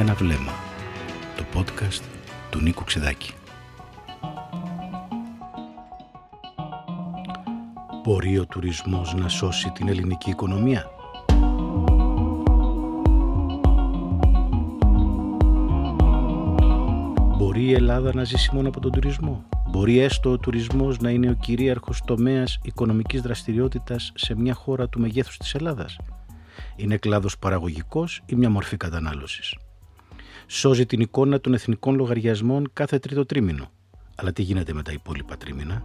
ένα βλέμμα. Το podcast του Νίκου Ξεδάκη. Μπορεί ο τουρισμός να σώσει την ελληνική οικονομία; Μπορεί η Ελλάδα να ζήσει μόνο από τον τουρισμό; Μπορεί έστω ο τουρισμός να είναι ο κυρίαρχος τομέας οικονομικής δραστηριότητας σε μια χώρα του μεγέθους της Ελλάδας; Είναι κλάδος παραγωγικός ή μια μορφή κατανάλωσης; Σώζει την εικόνα των εθνικών λογαριασμών κάθε τρίτο τρίμηνο. Αλλά τι γίνεται με τα υπόλοιπα τρίμηνα;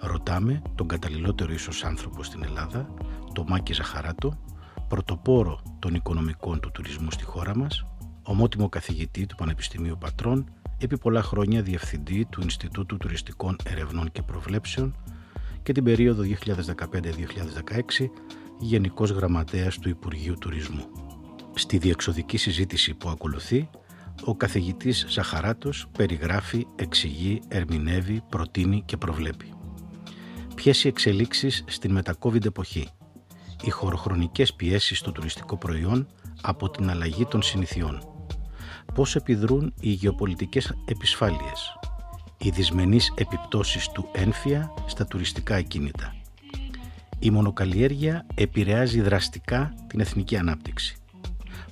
Ρωτάμε τον καταλληλότερο ίσως άνθρωπο στην Ελλάδα, το Μάκη Ζαχαράτο, πρωτοπόρο των οικονομικών του τουρισμού στη χώρα μας, ομότιμο καθηγητή του Πανεπιστημίου Πατρών, επί πολλά χρόνια διευθυντή του Ινστιτούτου Τουριστικών Ερευνών και Προβλέψεων και την περίοδο 2015-2016 Γενικός Γραμματέας του Υπουργείου Τουρισμού. Στη διεξοδική συζήτηση που ακολουθεί, ο καθηγητής Ζαχαράτος περιγράφει, εξηγεί, ερμηνεύει, προτείνει και προβλέπει. Ποιες οι εξελίξεις στην μετακόβιντ εποχή, οι χωροχρονικές πιέσεις στο τουριστικό προϊόν από την αλλαγή των συνηθιών, πώς επιδρούν οι γεωπολιτικές επισφάλειες, οι δυσμενείς επιπτώσεις του ένφια στα τουριστικά ακίνητα; Η μονοκαλλιέργεια επηρεάζει δραστικά την εθνική ανάπτυξη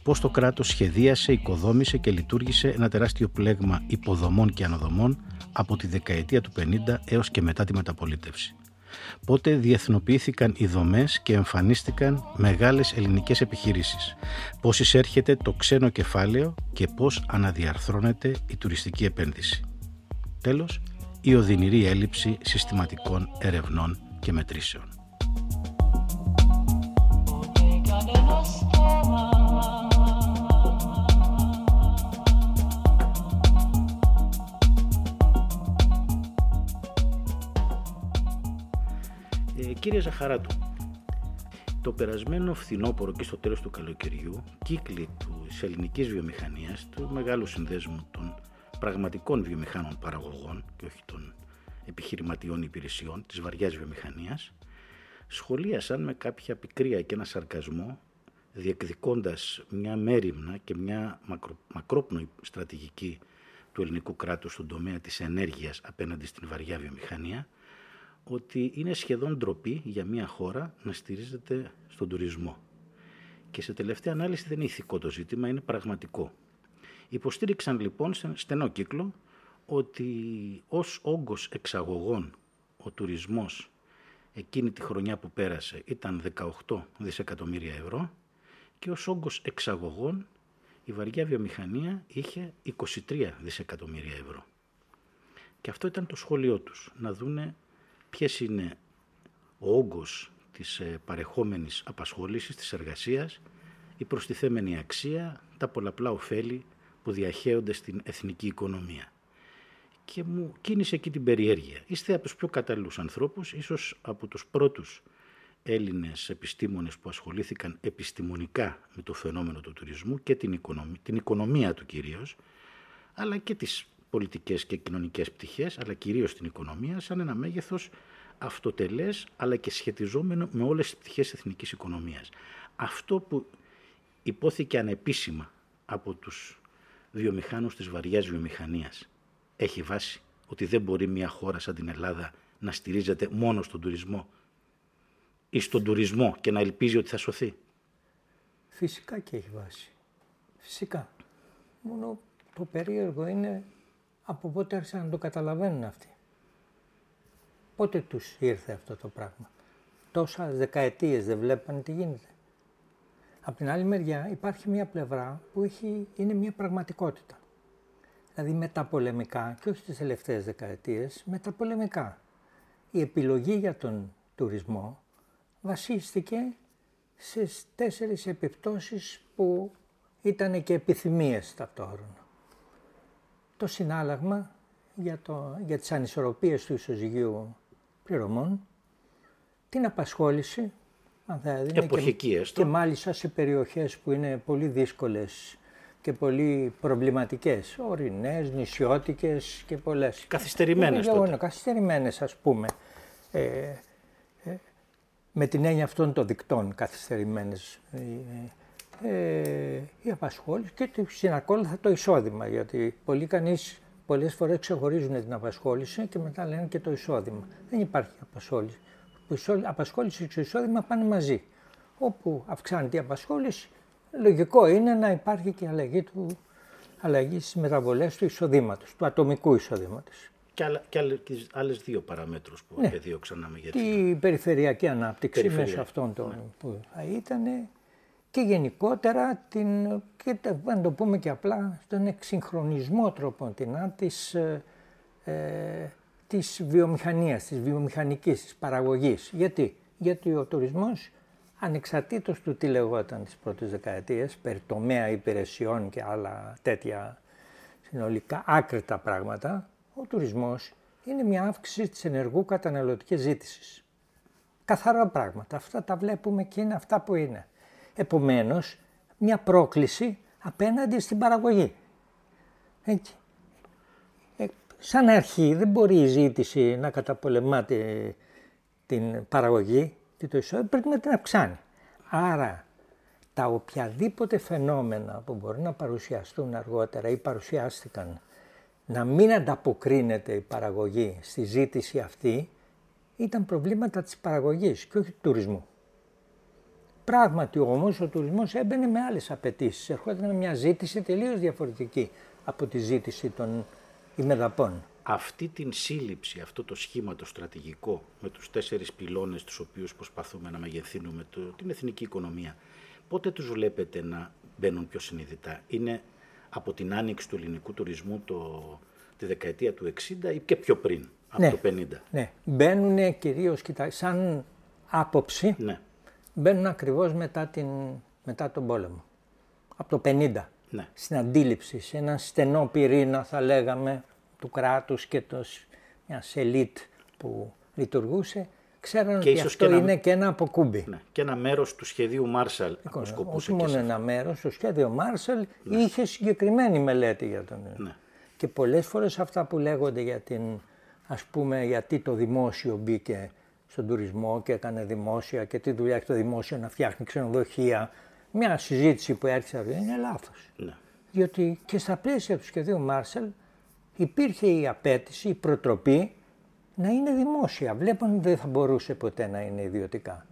πώς το κράτος σχεδίασε, οικοδόμησε και λειτουργήσε ένα τεράστιο πλέγμα υποδομών και αναδομών από τη δεκαετία του 50 έως και μετά τη μεταπολίτευση. Πότε διεθνοποιήθηκαν οι δομές και εμφανίστηκαν μεγάλες ελληνικές επιχειρήσεις. Πώς εισέρχεται το ξένο κεφάλαιο και πώς αναδιαρθρώνεται η τουριστική επένδυση. Τέλος, η οδυνηρή έλλειψη συστηματικών ερευνών και μετρήσεων. Κύριε Ζαχαράτου, το περασμένο φθινόπωρο και στο τέλος του καλοκαιριού, κύκλοι της ελληνικής βιομηχανίας, του μεγάλου συνδέσμου των πραγματικών βιομηχάνων παραγωγών και όχι των επιχειρηματιών υπηρεσιών, της βαριάς βιομηχανίας, σχολίασαν με κάποια πικρία και ένα σαρκασμό, διεκδικώντας μια μέρημνα και μια μακρο, μακρόπνοη στρατηγική του ελληνικού κράτους στον τομέα της ενέργειας απέναντι στην βαριά βιομηχανία, ότι είναι σχεδόν ντροπή για μια χώρα να στηρίζεται στον τουρισμό. Και σε τελευταία ανάλυση δεν είναι ηθικό το ζήτημα, είναι πραγματικό. Υποστήριξαν λοιπόν σε στενό κύκλο ότι ως όγκος εξαγωγών ο τουρισμός εκείνη τη χρονιά που πέρασε ήταν 18 δισεκατομμύρια ευρώ και ως όγκος εξαγωγών η βαριά βιομηχανία είχε 23 δισεκατομμύρια ευρώ. Και αυτό ήταν το σχόλιο τους, να δούνε ποιες είναι ο όγκος της ε, παρεχόμενης απασχόλησης, της εργασίας, η προστιθέμενη αξία, τα πολλαπλά ωφέλη που διαχέονται στην εθνική οικονομία. Και μου κίνησε εκεί την περιέργεια. Είστε από τους πιο κατάλληλους ανθρώπους, ίσως από τους πρώτους Έλληνες επιστήμονες που ασχολήθηκαν επιστημονικά με το φαινόμενο του τουρισμού και την οικονομία, την οικονομία του κυρίως, αλλά και τις πολιτικές και κοινωνικές πτυχές, αλλά κυρίως την οικονομία, σαν ένα μέγεθος αυτοτελές, αλλά και σχετιζόμενο με όλες τις πτυχές εθνικής οικονομίας. Αυτό που υπόθηκε ανεπίσημα από τους βιομηχάνους της βαριάς βιομηχανίας έχει βάση ότι δεν μπορεί μια χώρα σαν την Ελλάδα να στηρίζεται μόνο στον τουρισμό ή στον τουρισμό και να ελπίζει ότι θα σωθεί; Φυσικά και έχει βάση. Φυσικά. Μόνο το περίεργο είναι από πότε άρχισαν να το καταλαβαίνουν αυτοί; Πότε τους ήρθε αυτό το πράγμα; Τόσα δεκαετίες δεν βλέπανε τι γίνεται. Από την άλλη μεριά υπάρχει μια πλευρά που έχει, είναι μια πραγματικότητα. Δηλαδή μεταπολεμικά και όχι στις τελευταίες δεκαετίες, μεταπολεμικά. Η επιλογή για τον τουρισμό βασίστηκε σε τέσσερις επιπτώσεις που ήταν και επιθυμίες ταυτόχρονα το συνάλλαγμα για, το, για τις ανισορροπίες του ισοζυγίου πληρωμών, την απασχόληση, αν Εποχική και, και μάλιστα σε περιοχές που είναι πολύ δύσκολες και πολύ προβληματικές, ορεινές, νησιώτικες και πολλές. Καθυστερημένες τότε. Ναι, καθυστερημένες ας πούμε. Ε, ε, με την έννοια αυτών των δικτών καθυστερημένες. Ε, ε, η απασχόληση και συνακόλουθα το εισόδημα. Γιατί πολλοί κανείς πολλές φορές ξεχωρίζουν την απασχόληση και μετά λένε και το εισόδημα. Δεν υπάρχει απασχόληση. Η απασχόληση και το εισόδημα πάνε μαζί. Όπου αυξάνεται η απασχόληση, λογικό είναι να υπάρχει και αλλαγή, του, αλλαγή στις μεταβολές του εισοδήματος, του ατομικού εισοδήματος. Και, άλλα, και άλλες δύο παραμέτρους που ναι. επεδίωξαν να Τη περιφερειακή ανάπτυξη μέσω αυτών των ναι. που θα ήταν και γενικότερα την, και να το πούμε και απλά, στον εξυγχρονισμό τρόπον την της, ε, ε, της βιομηχανίας, της βιομηχανικής, της παραγωγής. Γιατί, Γιατί ο τουρισμός ανεξαρτήτως του τι λεγόταν τις πρώτες δεκαετίες, περί τομέα υπηρεσιών και άλλα τέτοια συνολικά άκρητα πράγματα, ο τουρισμός είναι μια αύξηση της ενεργού καταναλωτικής ζήτησης. Καθαρά πράγματα. Αυτά τα βλέπουμε και είναι αυτά που είναι. Επομένως, μια πρόκληση απέναντι στην παραγωγή. Έτσι. Ε, σαν αρχή δεν μπορεί η ζήτηση να καταπολεμάται την παραγωγή και το εισόδημα, πρέπει να την αυξάνει. Άρα τα οποιαδήποτε φαινόμενα που μπορεί να παρουσιαστούν αργότερα ή παρουσιάστηκαν να μην ανταποκρίνεται η παραγωγή στη ζήτηση αυτή ήταν προβλήματα της παραγωγής και όχι του τουρισμού. Πράγματι όμως ο τουρισμός έμπαινε με άλλες απαιτήσεις. Ερχόταν με μια ζήτηση τελείως διαφορετική από τη ζήτηση των ημεδαπών. Αυτή την σύλληψη, αυτό το σχήμα το στρατηγικό με τους τέσσερις πυλώνες τους οποίους προσπαθούμε να μεγεθύνουμε το, την εθνική οικονομία, πότε τους βλέπετε να μπαίνουν πιο συνειδητά; Είναι από την άνοιξη του ελληνικού τουρισμού το, τη δεκαετία του 60 ή και πιο πριν, από ναι, το 50. Ναι, μπαίνουν κυρίως, κοιτά, σαν άποψη, ναι. Μπαίνουν ακριβώς μετά, την, μετά τον πόλεμο, από το 50. Ναι. Στην αντίληψη, σε ένα στενό πυρήνα θα λέγαμε του κράτους και το, μιας ελίτ που λειτουργούσε ξέραν ότι αυτό και είναι και ένα αποκούμπι. Ναι, και ένα μέρος του σχεδίου Μάρσαλ λοιπόν, Όχι μόνο ένα μέρος, το σχέδιο Μάρσαλ ναι. είχε συγκεκριμένη μελέτη για τον ναι. Και πολλές φορές αυτά που λέγονται για την, ας πούμε, γιατί το δημόσιο μπήκε στον τουρισμό και έκανε δημόσια και τι δουλειά έχει το δημόσιο να φτιάχνει ξενοδοχεία. Μια συζήτηση που έρχεται είναι λάθος. Ναι. Διότι και στα πλαίσια του σχεδίου Μάρσαλ υπήρχε η απέτηση, η προτροπή να είναι δημόσια. Βλέπουν ότι δεν θα μπορούσε ποτέ να είναι ιδιωτικά.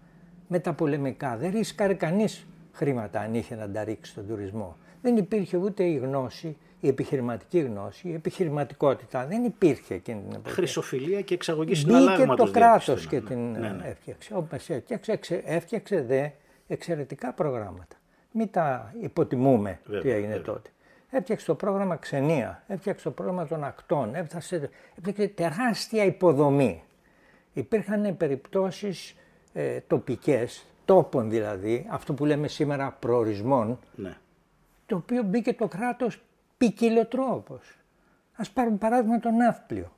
Με τα πολεμικά δεν ρίσκαρε κανείς χρήματα αν είχε να τα ρίξει στον τουρισμό. Δεν υπήρχε ούτε η γνώση, η επιχειρηματική γνώση, η επιχειρηματικότητα. Δεν υπήρχε εκείνη την εποχή. Χρυσοφιλία και εξαγωγή συναλλάγματος. Μπήκε το κράτος και την ναι, ναι. έφτιαξε. Όπως έφτιαξε, έφτιαξε δε εξαιρετικά προγράμματα. Μην τα υποτιμούμε βέβαια, τι έγινε βέβαια. τότε. Έφτιαξε το πρόγραμμα Ξενία, έφτιαξε το πρόγραμμα των ακτών, έφτιαξε, έφτιαξε τεράστια υποδομή. Υπήρχαν περιπτώσεις ε, τοπικές, τόπων δηλαδή, αυτό που λέμε σήμερα προορισμών, ναι. το οποίο μπήκε το κράτος ποικιλοτρόπως. Ας πάρουμε παράδειγμα τον Ναύπλιο.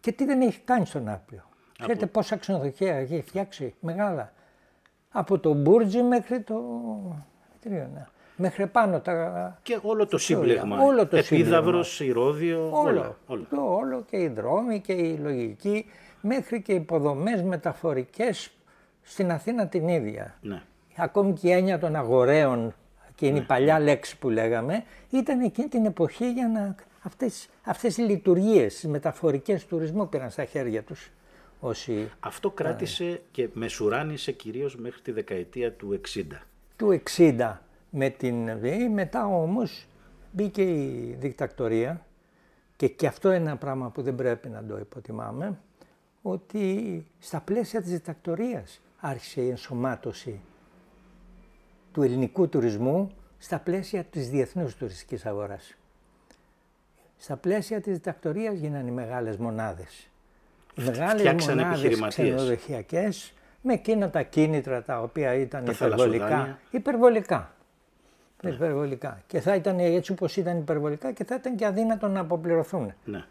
Και τι δεν έχει κάνει στον Ναύπλιο. Από... Ξέρετε πόσα ξενοδοχεία έχει φτιάξει, μεγάλα. Από το Μπούρτζι μέχρι το... Τρίωνα μέχρι πάνω τα... Και όλο το σύμπλεγμα. Όλο το Επίδαυρος, ηρώδιο, όλο. Όλο. Το, όλο και οι δρόμοι και η λογική, μέχρι και οι υποδομές μεταφορικές στην Αθήνα την ίδια. Ναι. Ακόμη και η έννοια των αγοραίων, και είναι η ναι. παλιά λέξη που λέγαμε, ήταν εκείνη την εποχή για να... Αυτές, αυτές οι λειτουργίες, οι μεταφορικές τουρισμού πήραν στα χέρια τους. Όσοι... Αυτό κράτησε και μεσουράνησε κυρίως μέχρι τη δεκαετία του 60. Του 60 με την ΒΕΗ. Μετά όμως μπήκε η δικτακτορία και, και αυτό είναι ένα πράγμα που δεν πρέπει να το υποτιμάμε, ότι στα πλαίσια της δικτακτορίας άρχισε η ενσωμάτωση του ελληνικού τουρισμού στα πλαίσια της διεθνούς τουριστικής αγοράς. Στα πλαίσια της δικτακτορίας γίνανε οι μεγάλες μονάδες. Οι μεγάλες μονάδες ξενοδοχειακές με εκείνα τα κίνητρα τα οποία ήταν υπερβολικά. Υπερβολικά. Ναι. Υπερβολικά. Και θα ήταν έτσι όπως ήταν υπερβολικά και θα ήταν και αδύνατο να αποπληρωθούν. Ναι.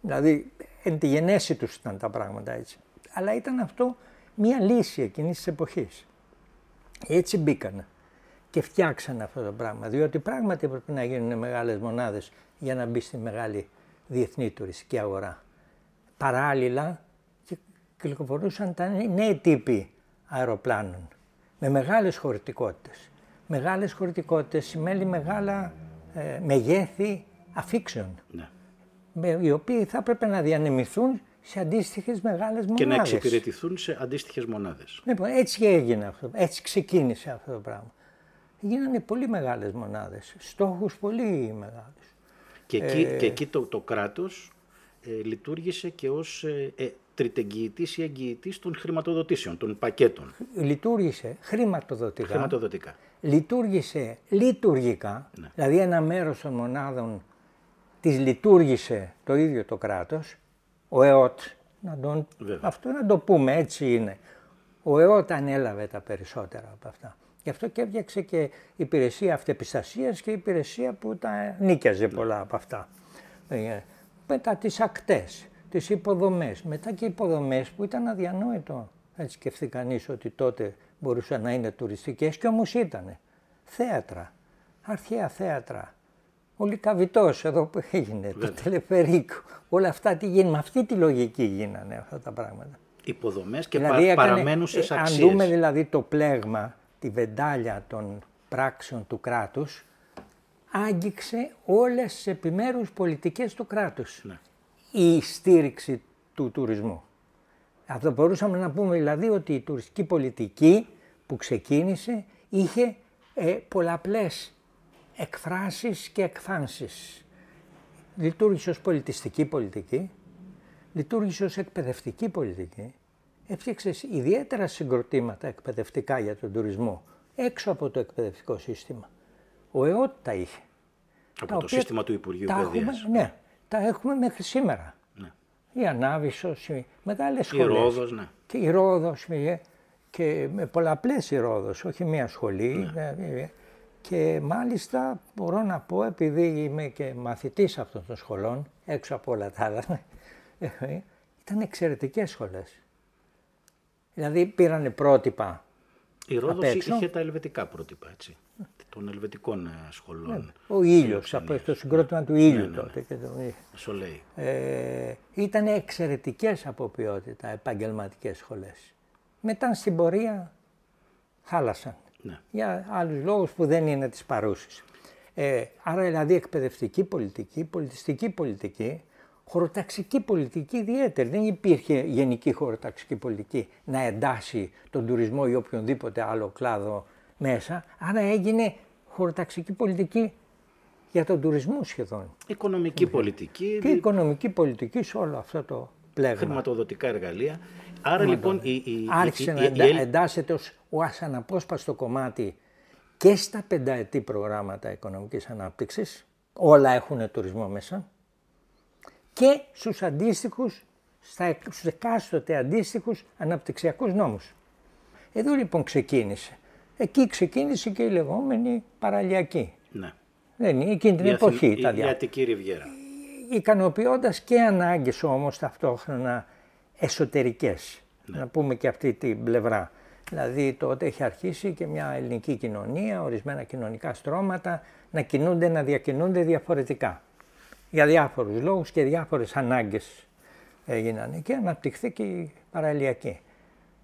Δηλαδή, εν τη γενέση τους ήταν τα πράγματα έτσι. Αλλά ήταν αυτό μια λύση εκείνης της εποχής. Έτσι μπήκαν και φτιάξαν αυτό το πράγμα. Διότι πράγματι έπρεπε να γίνουν μεγάλες μονάδες για να μπει στη μεγάλη διεθνή τουριστική αγορά. Παράλληλα, κυκλοφορούσαν τα νέοι τύποι αεροπλάνων με μεγάλες χωρητικότητες μεγάλες χωρητικότητες σημαίνει μεγάλα ε, μεγέθη αφήξεων. Ναι. με- οι οποίοι θα έπρεπε να διανεμηθούν σε αντίστοιχες μεγάλες μονάδες. Και να εξυπηρετηθούν σε αντίστοιχες μονάδες. Λοιπόν, έτσι έγινε αυτό, έτσι ξεκίνησε αυτό το πράγμα. Γίνανε πολύ μεγάλες μονάδες, στόχους πολύ μεγάλους. Και εκεί, Ε. και εκεί το, το κράτος ε, λειτουργήσε και ως ε, ε, τριτεγγυητής ή εγγυητής των χρηματοδοτήσεων, των πακέτων Λειτουργήσε χρηματοδοτικά, χρηματοδοτικά. λειτουργήσε λειτουργικά, Ναι. δηλαδή ένα μέρος των μονάδων τις λειτουργήσε το ίδιο το κράτος, ο ΕΟΤ, να τον, Βέβαια. αυτό να το πούμε, έτσι είναι. Ο ΕΟΤ ανέλαβε τα περισσότερα από αυτά. Γι' αυτό και έφτιαξε και υπηρεσία αυτεπιστασίας και υπηρεσία που τα νίκιαζε πολλά από αυτά. Ε, Μετά τις ακτές, τις υποδομές, μετά και υποδομές που ήταν αδιανόητο. Έτσι σκεφτεί κανείς ότι τότε μπορούσαν να είναι τουριστικές και όμως ήτανε. Θέατρα, αρχαία θέατρα. Ο Λικαβητός εδώ που έγινε, το τελεφερίκο, όλα αυτά τι γίνανε, με αυτή τη λογική γίνανε αυτά τα πράγματα. Υποδομές και Δηλαδή πα, έκανε- παραμένουσες ε, Αν αξίες. δούμε δηλαδή το πλέγμα, τη βεντάλια των πράξεων του κράτους, άγγιξε όλες τις επιμέρους πολιτικές του κράτους. Ναι. Η στήριξη του τουρισμού. Αυτό μπορούσαμε να πούμε δηλαδή ότι η τουριστική πολιτική που ξεκίνησε είχε ε, πολλαπλές εκφράσεις και εκφάνσεις. Λειτουργήσε ως πολιτιστική πολιτική, λειτουργήσε ως εκπαιδευτική πολιτική, έφτιαξε ιδιαίτερα συγκροτήματα εκπαιδευτικά για τον τουρισμό έξω από το εκπαιδευτικό σύστημα. Ο ΕΟΤ τα είχε. Από τα το οποία σύστημα του Υπουργείου τα Παιδείας. έχουμε, Ναι, τα έχουμε μέχρι σήμερα. Ναι. Η Ανάβησος, οι μεγάλες Η σχολές. Ρόδος, ναι. Και η Ρόδος, ε, και με πολλαπλές η Ρόδος, όχι μία σχολή. Ναι. ε, ε, Και μάλιστα μπορώ να πω, επειδή είμαι και μαθητής αυτών των σχολών, έξω από όλα τα άλλα, ε, ε, ήταν εξαιρετικές σχολές. Δηλαδή πήρανε πρότυπα Η Ρόδος απ' έξω. είχε τα ελβετικά πρότυπα, έτσι. Των ελβετικών ε, σχολών. ο ήλιος, από το συγκρότημα του ήλιου Ναι, ναι, ναι. τότε. Και το, Σολέι. ε, ήταν εξαιρετικές από ποιότητα επαγγελματικές σχολές. Μετά στην πορεία χάλασαν. Ναι. Για άλλους λόγους που δεν είναι της παρούσης. Ε, άρα δηλαδή εκπαιδευτική πολιτική, πολιτιστική πολιτική, χωροταξική πολιτική ιδιαίτερη. Δεν υπήρχε γενική χωροταξική πολιτική να εντάσει τον τουρισμό ή οποιονδήποτε άλλο κλάδο μέσα. Άρα έγινε χωροταξική πολιτική για τον τουρισμό σχεδόν. Οικονομική πολιτική, Και οικονομική πολιτική σε όλο αυτό το πλέγμα. χρηματοδοτικά εργαλεία. Άρα λοιπόν η, η, Άρχισε η- να η- εντα- η Έλλη- εντάσσεται ως ο αναπόσπαστο κομμάτι και στα πενταετή προγράμματα οικονομικής ανάπτυξης, όλα έχουν τουρισμό μέσα, και στους αντίστοιχους, στα, εκ- στους εκάστοτε αντίστοιχους αναπτυξιακούς νόμους. Εδώ λοιπόν ξεκίνησε. Εκεί ξεκίνησε και η λεγόμενη παραλιακή. ναι. Δεν είναι εκείνη την Η εποχή Αθη- τα η, η διάφορα Αττική Ριβιέρα. ικανοποιώντας και ανάγκες όμως ταυτόχρονα εσωτερικές. Να πούμε και αυτή την πλευρά. Δηλαδή τότε έχει αρχίσει και μια ελληνική κοινωνία, ορισμένα κοινωνικά στρώματα να κινούνται, να διακινούνται διαφορετικά. Για διάφορους λόγους και διάφορες ανάγκες έγιναν και αναπτυχθήκε η παραλιακή.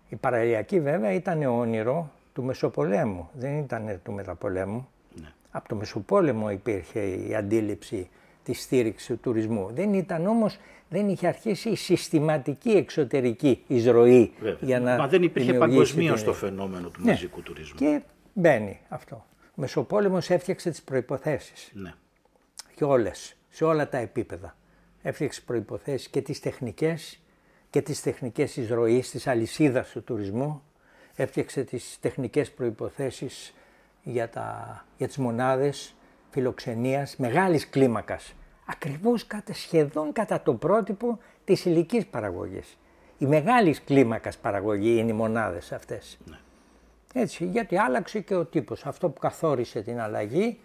Η παραλιακή βέβαια ήταν όνειρο του Μεσοπολέμου, δεν ήταν του Μεταπολέμου. Ναι. Από το Μεσοπόλεμο υπήρχε η αντίληψη της στήριξης του τουρισμού. Δεν ήταν όμως, δεν είχε αρχίσει η συστηματική εξωτερική εισρωή Βέβαια. για να Μα δεν υπήρχε δημιουργήσει παγκοσμίως την- το φαινόμενο του Ναι. μαζικού τουρισμού. Και μπαίνει αυτό. Ο Μεσοπόλεμος έφτιαξε τις προϋποθέσεις Ναι. και όλες, σε όλα τα επίπεδα. Έφτιαξε προϋποθέσεις και τις τεχνικές και τις τεχνικές εισρωής της αλυσίδας του τουρισμού. Έφτιαξε τις τεχνικές προϋποθέσεις για, τα, για τις μονάδες φιλοξενίας μεγάλης κλίμακας. Ακριβώς κατά, σχεδόν κατά το πρότυπο της υλικής παραγωγής. Η μεγάλης κλίμακας παραγωγή είναι οι μονάδες αυτές. Έτσι, γιατί άλλαξε και ο τύπος. Αυτό που καθόρισε την αλλαγή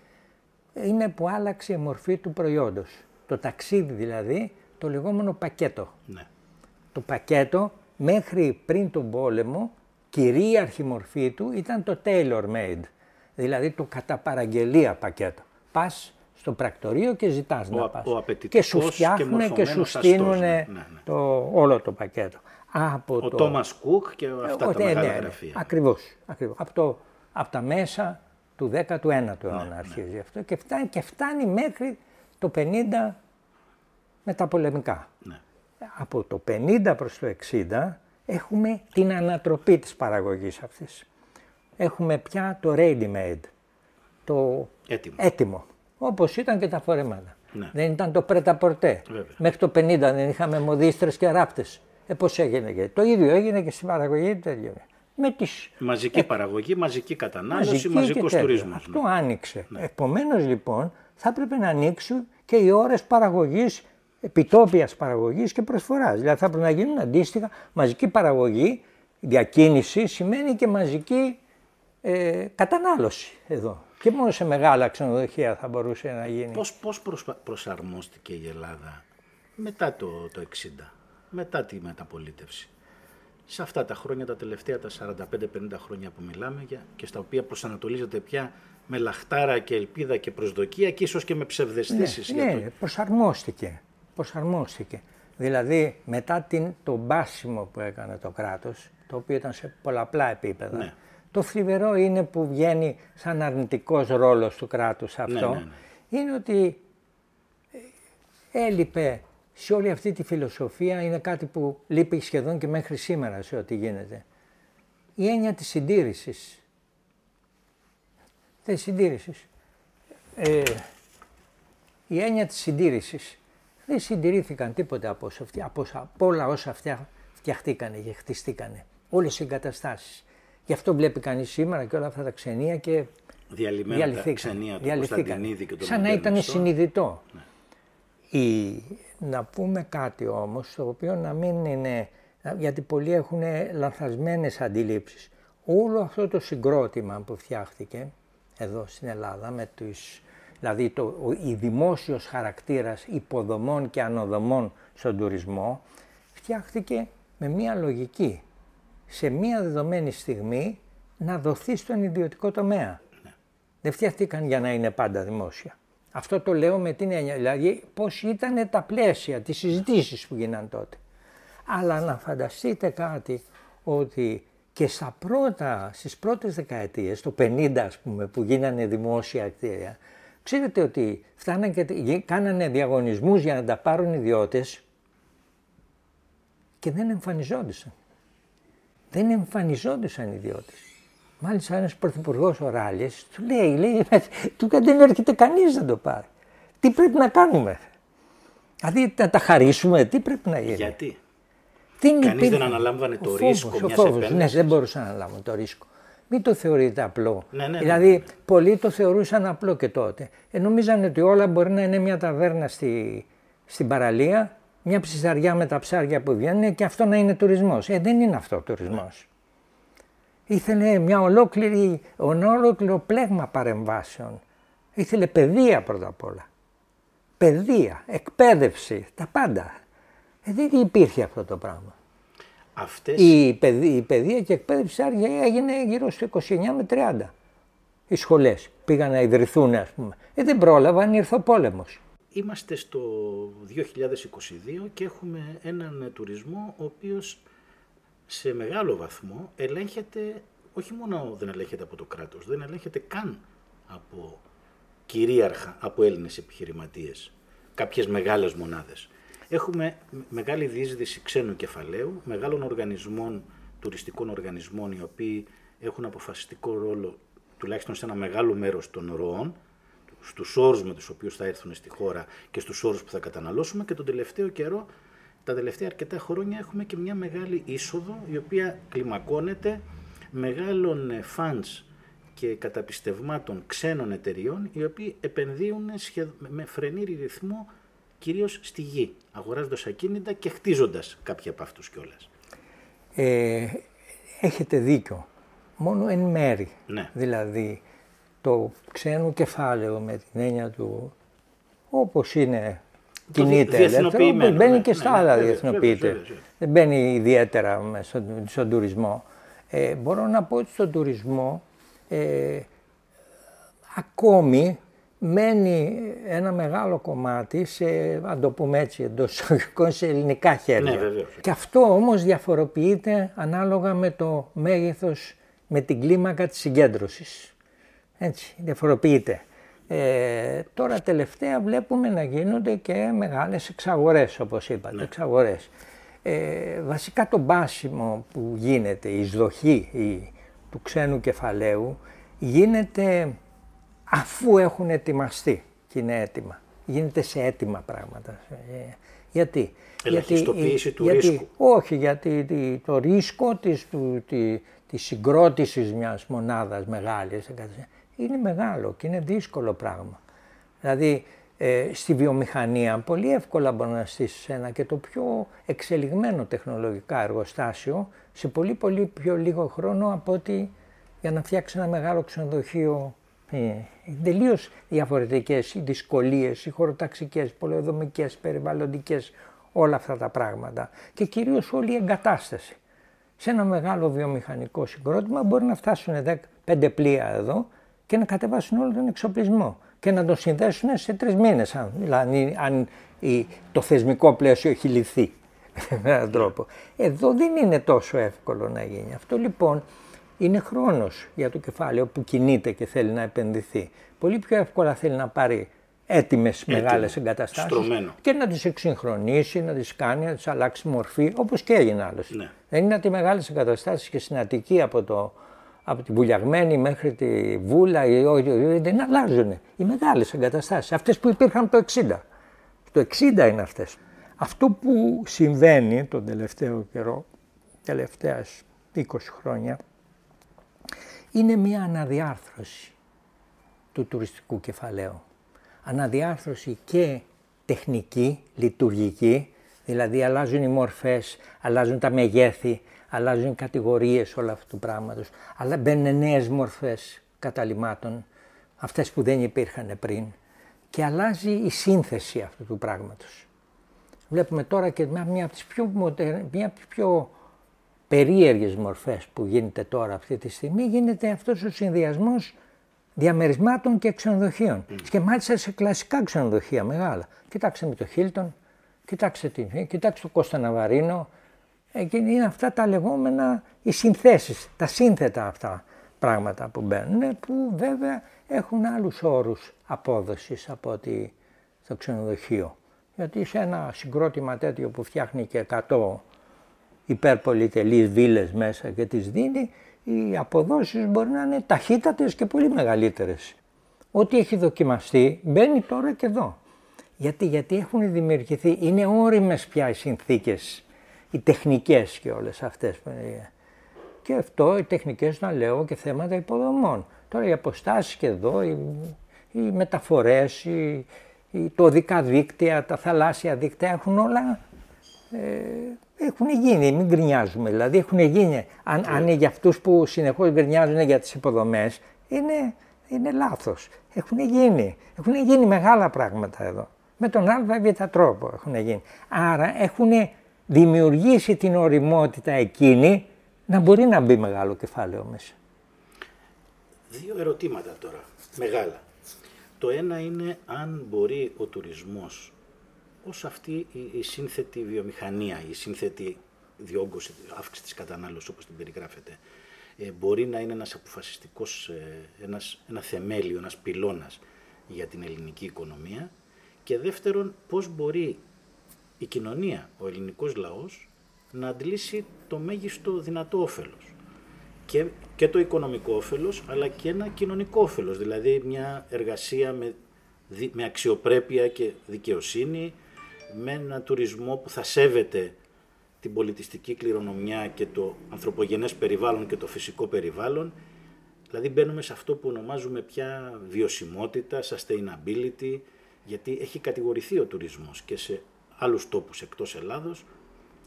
είναι που άλλαξε η μορφή του προϊόντος. Το ταξίδι δηλαδή, το λεγόμενο πακέτο. ναι. Το πακέτο μέχρι πριν τον πόλεμο, κυρίαρχη μορφή του ήταν το tailor made. Δηλαδή το κατά παραγγελία πακέτο. Πας στο πρακτορείο και ζητάς Ο να α- πας. ο απαιτητικός και σου και φτιάχνουν και, σου μορφωμένος στείλουν αστός, ναι, ναι, ναι. το, όλο το πακέτο. Από Ο το... Τόμας Κουκ και αυτά Ο- τα ναι, μεγάλα ναι, ναι. γραφεία. Ακριβώς, ακριβώς. Από, το, από τα μέσα, του 19ου αιώνα ναι. αρχίζει αυτό και φτάνει, και φτάνει μέχρι το 50 με τα πολεμικά. Ναι. Από το 50 προς το 60 έχουμε την ανατροπή της παραγωγής αυτής. Έχουμε πια το ready-made, το Έτοιμο. έτοιμο, όπως ήταν και τα φορεμάτα. Ναι. Δεν ήταν το πρέτα πορτέ. Βέβαια. Μέχρι το 50 δεν είχαμε μοδίστρες και ράπτες. Ε, πώς έγινε και το ίδιο έγινε και στην παραγωγή το ίδιο. Με τις Μαζική παραγωγή, μαζική κατανάλωση, μαζική μαζικός και τέτοια. τουρισμός. Αυτό ναι. άνοιξε. Επομένως λοιπόν θα έπρεπε να ανοίξουν και οι ώρες παραγωγής, επιτόπιας παραγωγής και προσφοράς. Δηλαδή θα έπρεπε να γίνουν αντίστοιχα μαζική παραγωγή, διακίνηση σημαίνει και μαζική ε, κατανάλωση εδώ. Και μόνο σε μεγάλα ξενοδοχεία θα μπορούσε να γίνει. Πώς, πώς προσπα- προσαρμόστηκε η Ελλάδα μετά το, το 60, μετά τη μεταπολίτευση; Σε αυτά τα χρόνια, τα τελευταία τα 45-50 χρόνια που μιλάμε για, και στα οποία προσανατολίζεται πια με λαχτάρα και ελπίδα και προσδοκία και ίσως και με ψευδεστήσεις. ναι, για ναι, το... προσαρμόστηκε. προσαρμόστηκε. Δηλαδή μετά την, το μπάσιμο που έκανε το κράτος, το οποίο ήταν σε πολλαπλά επίπεδα, Ναι. το θλιβερό είναι που βγαίνει σαν αρνητικός ρόλος του κράτους αυτό, ναι, ναι. είναι ότι ε, έλειπε σε όλη αυτή τη φιλοσοφία, είναι κάτι που λείπει σχεδόν και μέχρι σήμερα σε ό,τι γίνεται. Η έννοια της συντήρησης. Της συντήρησης. Ε, η έννοια της συντήρησης. Δεν συντηρήθηκαν τίποτα από, όσα φτια- από, όσα- από όλα όσα φτια, φτιαχτήκανε και χτιστήκανε. Όλες οι εγκαταστάσεις. Γι' αυτό βλέπει κανείς σήμερα και όλα αυτά τα ξενία και Διαλυμένα τα διαλυθήκαν. ξενία του διαλυθήκαν. Κωνσταντινίδη και του Σαν να ήταν Μοντέρνιστο. συνειδητό. Η, να πούμε κάτι όμως, το οποίο να μην είναι, γιατί πολλοί έχουν λανθασμένες αντιλήψεις. Όλο αυτό το συγκρότημα που φτιάχτηκε εδώ στην Ελλάδα, με τους, δηλαδή το, ο, η δημόσιος χαρακτήρας υποδομών και ανοδομών στον τουρισμό, φτιάχτηκε με μία λογική. Σε μία δεδομένη στιγμή να δοθεί στον ιδιωτικό τομέα. Δεν φτιαχτήκαν για να είναι πάντα δημόσια. Αυτό το λέω με την έννοια, δηλαδή πώς ήταν τα πλαίσια, τις συζητήσεις που γίναν τότε. Αλλά να φανταστείτε κάτι ότι και στα πρώτα, στις πρώτες δεκαετίες, το 50 ας πούμε, που γίνανε δημόσια κτίρια, ξέρετε ότι φτάναν και γι- κάνανε διαγωνισμούς για να τα πάρουν ιδιώτες και δεν εμφανιζόντουσαν. Δεν εμφανιζόντουσαν οι ιδιώτες. Μάλιστα ένας πρωθυπουργός ο Ράλιες του λέει, λέει του δεν έρχεται κανείς να το πάρει. Τι πρέπει να κάνουμε; Δηλαδή να τα χαρίσουμε, τι πρέπει να γίνει; Γιατί; Δεν Κανείς υπήρχε. δεν αναλάμβανε το Ο ρίσκο φόβος, ο μιας φόβος. Ναι, επένδυσης. δεν μπορούσαν να αναλάβουν το ρίσκο. Μην το θεωρείτε απλό. Ναι, ναι, ναι, δηλαδή, ναι, ναι. πολλοί το θεωρούσαν απλό και τότε. Ε, νομίζαν ότι όλα μπορεί να είναι μια ταβέρνα στη, στην παραλία, μια ψυσαριά με τα ψάρια που βγαίνουν και αυτό να είναι τουρισμός. Ε, δεν είναι αυτό ο τουρισμός. Ήθελε μια ολόκληρη, ένα ολόκληρο πλέγμα παρεμβάσεων. Ήθελε παιδεία πρώτα απ' όλα. Παιδεία, εκπαίδευση, τα πάντα. Ε, δεν υπήρχε αυτό το πράγμα. Αυτές, Η, παιδεία, η παιδεία και εκπαίδευση άργια έγινε γύρω στο 29 με 30. Οι σχολές πήγαν να ιδρυθούν ας πούμε. Ε, δεν πρόλαβαν, ήρθε ο πόλεμος. Είμαστε στο 2022 και έχουμε έναν τουρισμό ο οποίος σε μεγάλο βαθμό ελέγχεται, όχι μόνο δεν ελέγχεται από το κράτος, δεν ελέγχεται καν από κυρίαρχα, από Έλληνες επιχειρηματίες, κάποιες μεγάλες μονάδες. Έχουμε μεγάλη διείσδυση ξένου κεφαλαίου, μεγάλων οργανισμών, τουριστικών οργανισμών, οι οποίοι έχουν αποφασιστικό ρόλο τουλάχιστον σε ένα μεγάλο μέρος των ροών, στους όρους με τους οποίους θα έρθουν στη χώρα και στους όρους που θα καταναλώσουμε και τον τελευταίο καιρό, τα τελευταία αρκετά χρόνια έχουμε και μια μεγάλη είσοδο η οποία κλιμακώνεται μεγάλων ε, funds και καταπιστευμάτων ξένων εταιριών οι οποίοι επενδύουν σχεδ- με φρενήρι ρυθμό κυρίως στη γη, αγοράζοντας ακίνητα και χτίζοντας κάποια από αυτούς κιόλας. Ε, έχετε δίκιο. Μόνο εν μέρη. Ναι. Δηλαδή το ξένο κεφάλαιο με την έννοια του όπως είναι Το κινείται δι- ελεύθερα, διεθνοποιημένο, όπως μπαίνει ναι, και ναι, στα ναι, άλλα βέβαια, διεθνοποιείται. βέβαια, βέβαια. Δεν μπαίνει ιδιαίτερα μέσα στον, στον τουρισμό. Ε, μπορώ να πω ότι στον τουρισμό ε, ακόμη μένει ένα μεγάλο κομμάτι σε, αν το πούμε έτσι, εντός εισαγωγικών, σε ελληνικά χέρια. Ναι, βεβαίως. Και αυτό όμως διαφοροποιείται ανάλογα με το μέγεθος, με την κλίμακα της συγκέντρωσης. Έτσι, διαφοροποιείται. Ε, τώρα τελευταία βλέπουμε να γίνονται και μεγάλες εξαγορές όπως είπατε, ναι. εξαγορές. Ε, βασικά το μπάσιμο που γίνεται, η εισδοχή η, του ξένου κεφαλαίου γίνεται αφού έχουν ετοιμαστεί και είναι έτοιμα. Γίνεται σε έτοιμα πράγματα. Ε, γιατί; Ελαχιστοποίηση του γιατί, ρίσκου. Όχι, γιατί το ρίσκο της, του, τη, της συγκρότησης μιας μονάδας μεγάλης είναι μεγάλο και είναι δύσκολο πράγμα. Δηλαδή ε, στη βιομηχανία πολύ εύκολα μπορεί να στήσεις ένα και το πιο εξελιγμένο τεχνολογικά εργοστάσιο σε πολύ πολύ πιο λίγο χρόνο από ότι για να φτιάξει ένα μεγάλο ξενοδοχείο. Ε, Τελείως διαφορετικές οι δυσκολίες, οι χωροταξικές, πολεοδομικές, περιβαλλοντικές, όλα αυτά τα πράγματα. Και κυρίως όλη η εγκατάσταση. Σε ένα μεγάλο βιομηχανικό συγκρότημα μπορεί να φτάσουν 5 πλοία εδώ και να κατεβάσουν όλο τον εξοπλισμό και να το συνδέσουν σε τρεις μήνες. Αν, δηλαδή, αν το θεσμικό πλαίσιο έχει λυθεί με έναν τρόπο. Εδώ δεν είναι τόσο εύκολο να γίνει. Αυτό λοιπόν είναι χρόνος για το κεφάλαιο που κινείται και θέλει να επενδυθεί. Πολύ πιο εύκολα θέλει να πάρει έτοιμες μεγάλες εγκαταστάσεις και να τις εξυγχρονίσει, να τις κάνει, να τις αλλάξει μορφή, όπως και έγινε άλλωστε. Ναι. Δεν είναι ότι οι μεγάλες εγκαταστάσεις και στην Αττική από το από τη βουλιαγμένη μέχρι τη βούλα, δεν αλλάζουν. Οι μεγάλες εγκαταστάσεις, αυτές που υπήρχαν το 60. Το 60 είναι αυτές. Αυτό που συμβαίνει τον τελευταίο καιρό, τελευταία 20 χρόνια, είναι μια αναδιάρθρωση του τουριστικού κεφαλαίου. Αναδιάρθρωση και τεχνική, λειτουργική, δηλαδή αλλάζουν οι μορφές, αλλάζουν τα μεγέθη, αλλάζουν κατηγορίες όλα αυτού του πράγματος, αλλά μπαίνουν νέες μορφές καταλημάτων, αυτές που δεν υπήρχαν πριν και αλλάζει η σύνθεση αυτού του πράγματος. Βλέπουμε τώρα και μια από τις πιο, μια από τις πιο περίεργες μορφές που γίνεται τώρα αυτή τη στιγμή, γίνεται αυτός ο συνδυασμός διαμερισμάτων και ξενοδοχείων. Mm. Και μάλιστα σε κλασικά ξενοδοχεία μεγάλα. Κοιτάξτε με το Χίλτον, κοιτάξτε, την, κοιτάξτε το Κώστα Ναβαρίνο, είναι αυτά τα λεγόμενα, οι συνθέσεις, τα σύνθετα αυτά πράγματα που μπαίνουν, που βέβαια έχουν άλλους όρους απόδοσης από ότι στο ξενοδοχείο. Γιατί σε ένα συγκρότημα τέτοιο που φτιάχνει και 100 υπερπολιτελείς βίλες μέσα και τις δίνει, οι αποδόσεις μπορεί να είναι ταχύτατες και πολύ μεγαλύτερες. Ό,τι έχει δοκιμαστεί μπαίνει τώρα και εδώ. Γιατί, γιατί έχουν δημιουργηθεί, είναι όριμες πια οι συνθήκες οι τεχνικές και όλες αυτές. Και αυτό οι τεχνικές να λέω και θέματα υποδομών. Τώρα οι αποστάσεις και εδώ, οι, οι μεταφορές, οι, οι, το οδικά δίκτυα, τα θαλάσσια δίκτυα έχουν όλα ε, έχουν γίνει, μην γκρινιάζουμε. Δηλαδή έχουν γίνει. Αν, αν είναι για αυτούς που συνεχώς γκρινιάζουν για τις υποδομές, είναι, είναι λάθος. Έχουν γίνει. Έχουν γίνει μεγάλα πράγματα εδώ. Με τον άλλο τρόπο έχουν γίνει. Άρα έχουν δημιουργήσει την οριμότητα εκείνη να μπορεί να μπει μεγάλο κεφάλαιο μέσα. Δύο ερωτήματα τώρα, μεγάλα. Το ένα είναι αν μπορεί ο τουρισμός ως αυτή η, σύνθετη βιομηχανία, η σύνθετη διόγκωση, αύξηση της κατανάλωσης όπως την περιγράφεται, ε, μπορεί να είναι ένας αποφασιστικός, ε, ένας, ένα θεμέλιο, ένας πυλώνας για την ελληνική οικονομία και δεύτερον πώς μπορεί η κοινωνία, ο ελληνικός λαός, να αντλήσει το μέγιστο δυνατό όφελος. Και, και το οικονομικό όφελος, αλλά και ένα κοινωνικό όφελος, δηλαδή μια εργασία με, με αξιοπρέπεια και δικαιοσύνη, με ένα τουρισμό που θα σέβεται την πολιτιστική κληρονομιά και το ανθρωπογενές περιβάλλον και το φυσικό περιβάλλον. Δηλαδή μπαίνουμε σε αυτό που ονομάζουμε πια βιωσιμότητα, sustainability, γιατί έχει κατηγορηθεί ο τουρισμός και σε άλλους τόπους εκτός Ελλάδος,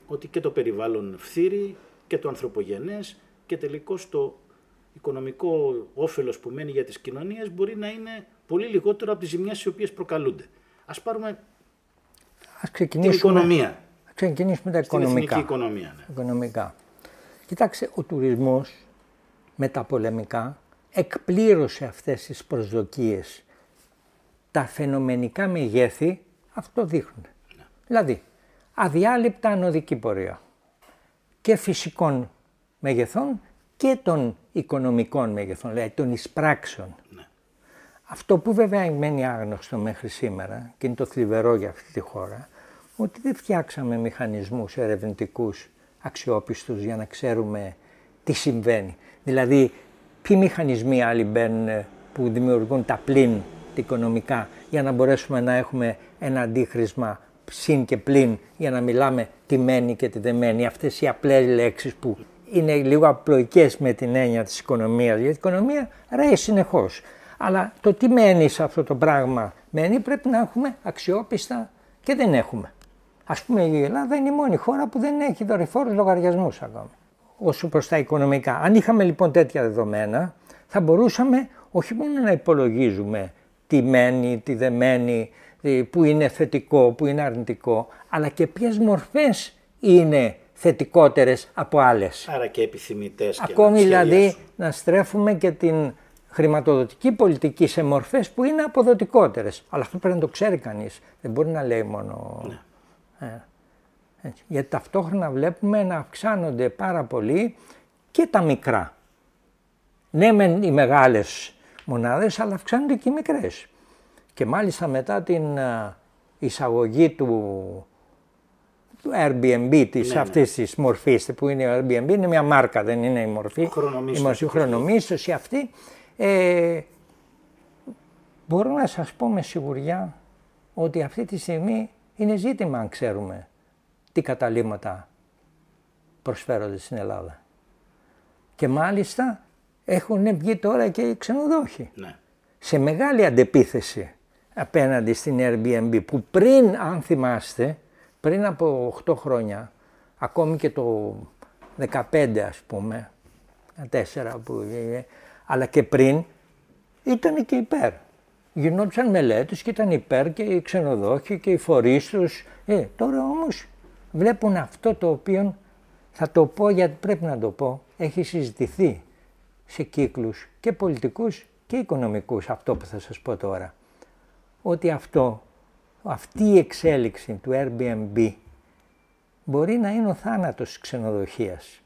ότι και το περιβάλλον φθήρει και το ανθρωπογενές και τελικώς το οικονομικό όφελος που μένει για τις κοινωνίες μπορεί να είναι πολύ λιγότερο από τις ζημιές οι οποίες προκαλούνται. Ας πάρουμε Ας ξεκινήσουμε, την οικονομία. Ας ξεκινήσουμε τα οικονομικά. οικονομία. Ναι. οικονομικά. Κοιτάξτε, ο τουρισμός με τα πολεμικά εκπλήρωσε αυτές τις προσδοκίες. Τα φαινομενικά μεγέθη αυτό δείχνουν. Δηλαδή, αδιάλειπτα ανωδική πορεία και φυσικών μεγεθών και των οικονομικών μεγεθών, δηλαδή των εισπράξεων. Ναι. Αυτό που βέβαια μένει άγνωστο μέχρι σήμερα και είναι το θλιβερό για αυτή τη χώρα, ότι δεν φτιάξαμε μηχανισμούς ερευνητικούς αξιόπιστους για να ξέρουμε τι συμβαίνει. Δηλαδή, ποιοι μηχανισμοί άλλοι μπαίνουν που δημιουργούν τα πλήν οικονομικά για να μπορέσουμε να έχουμε ένα αντίχρησμα συν και πλην για να μιλάμε τι μένει και τι δεν μένει. Αυτές οι απλές λέξεις που είναι λίγο απλοϊκές με την έννοια της οικονομίας. Γιατί η οικονομία ρέει συνεχώς. Αλλά το τι μένει σε αυτό το πράγμα μένει πρέπει να έχουμε αξιόπιστα και δεν έχουμε. Ας πούμε η Ελλάδα είναι η μόνη χώρα που δεν έχει δορυφόρους λογαριασμούς ακόμα. Όσο προς τα οικονομικά. Αν είχαμε λοιπόν τέτοια δεδομένα θα μπορούσαμε όχι μόνο να υπολογίζουμε τι μένει, τι δεν μένει, που είναι θετικό, που είναι αρνητικό, αλλά και ποιες μορφές είναι θετικότερες από άλλες. Άρα και επιθυμητές. Ακόμη και δηλαδή να στρέφουμε και την χρηματοδοτική πολιτική σε μορφές που είναι αποδοτικότερες. Αλλά αυτό πρέπει να το ξέρει κανείς. Δεν μπορεί να λέει μόνο... Ναι. Ε, έτσι. Γιατί ταυτόχρονα βλέπουμε να αυξάνονται πάρα πολύ και τα μικρά. Ναι μεν οι μεγάλες μονάδες αλλά αυξάνονται και οι μικρές. Και μάλιστα μετά την ε, εισαγωγή του, του Airbnb της ναι, ναι. αυτής της μορφής που είναι ο Airbnb είναι μια μάρκα δεν είναι η μορφή η μορφή χρονομίστωση αυτή ε, μπορώ να σας πω με σιγουριά ότι αυτή τη στιγμή είναι ζήτημα αν ξέρουμε τι καταλήμματα προσφέρονται στην Ελλάδα. Και μάλιστα έχουν βγει τώρα και οι ξενοδόχοι. Ναι. Σε μεγάλη αντεπίθεση απέναντι στην Airbnb που πριν, αν θυμάστε, πριν από 8 χρόνια, ακόμη και το 15 ας πούμε, 4 που αλλά και πριν ήταν και υπέρ. Γινόντουσαν μελέτες και ήταν υπέρ και οι ξενοδόχοι και οι φορείς τους. Ε, τώρα όμως βλέπουν αυτό το οποίο θα το πω γιατί πρέπει να το πω, έχει συζητηθεί σε κύκλους και πολιτικούς και οικονομικούς αυτό που θα σας πω τώρα ότι αυτό, αυτή η εξέλιξη του Airbnb μπορεί να είναι ο θάνατος της ξενοδοχείας.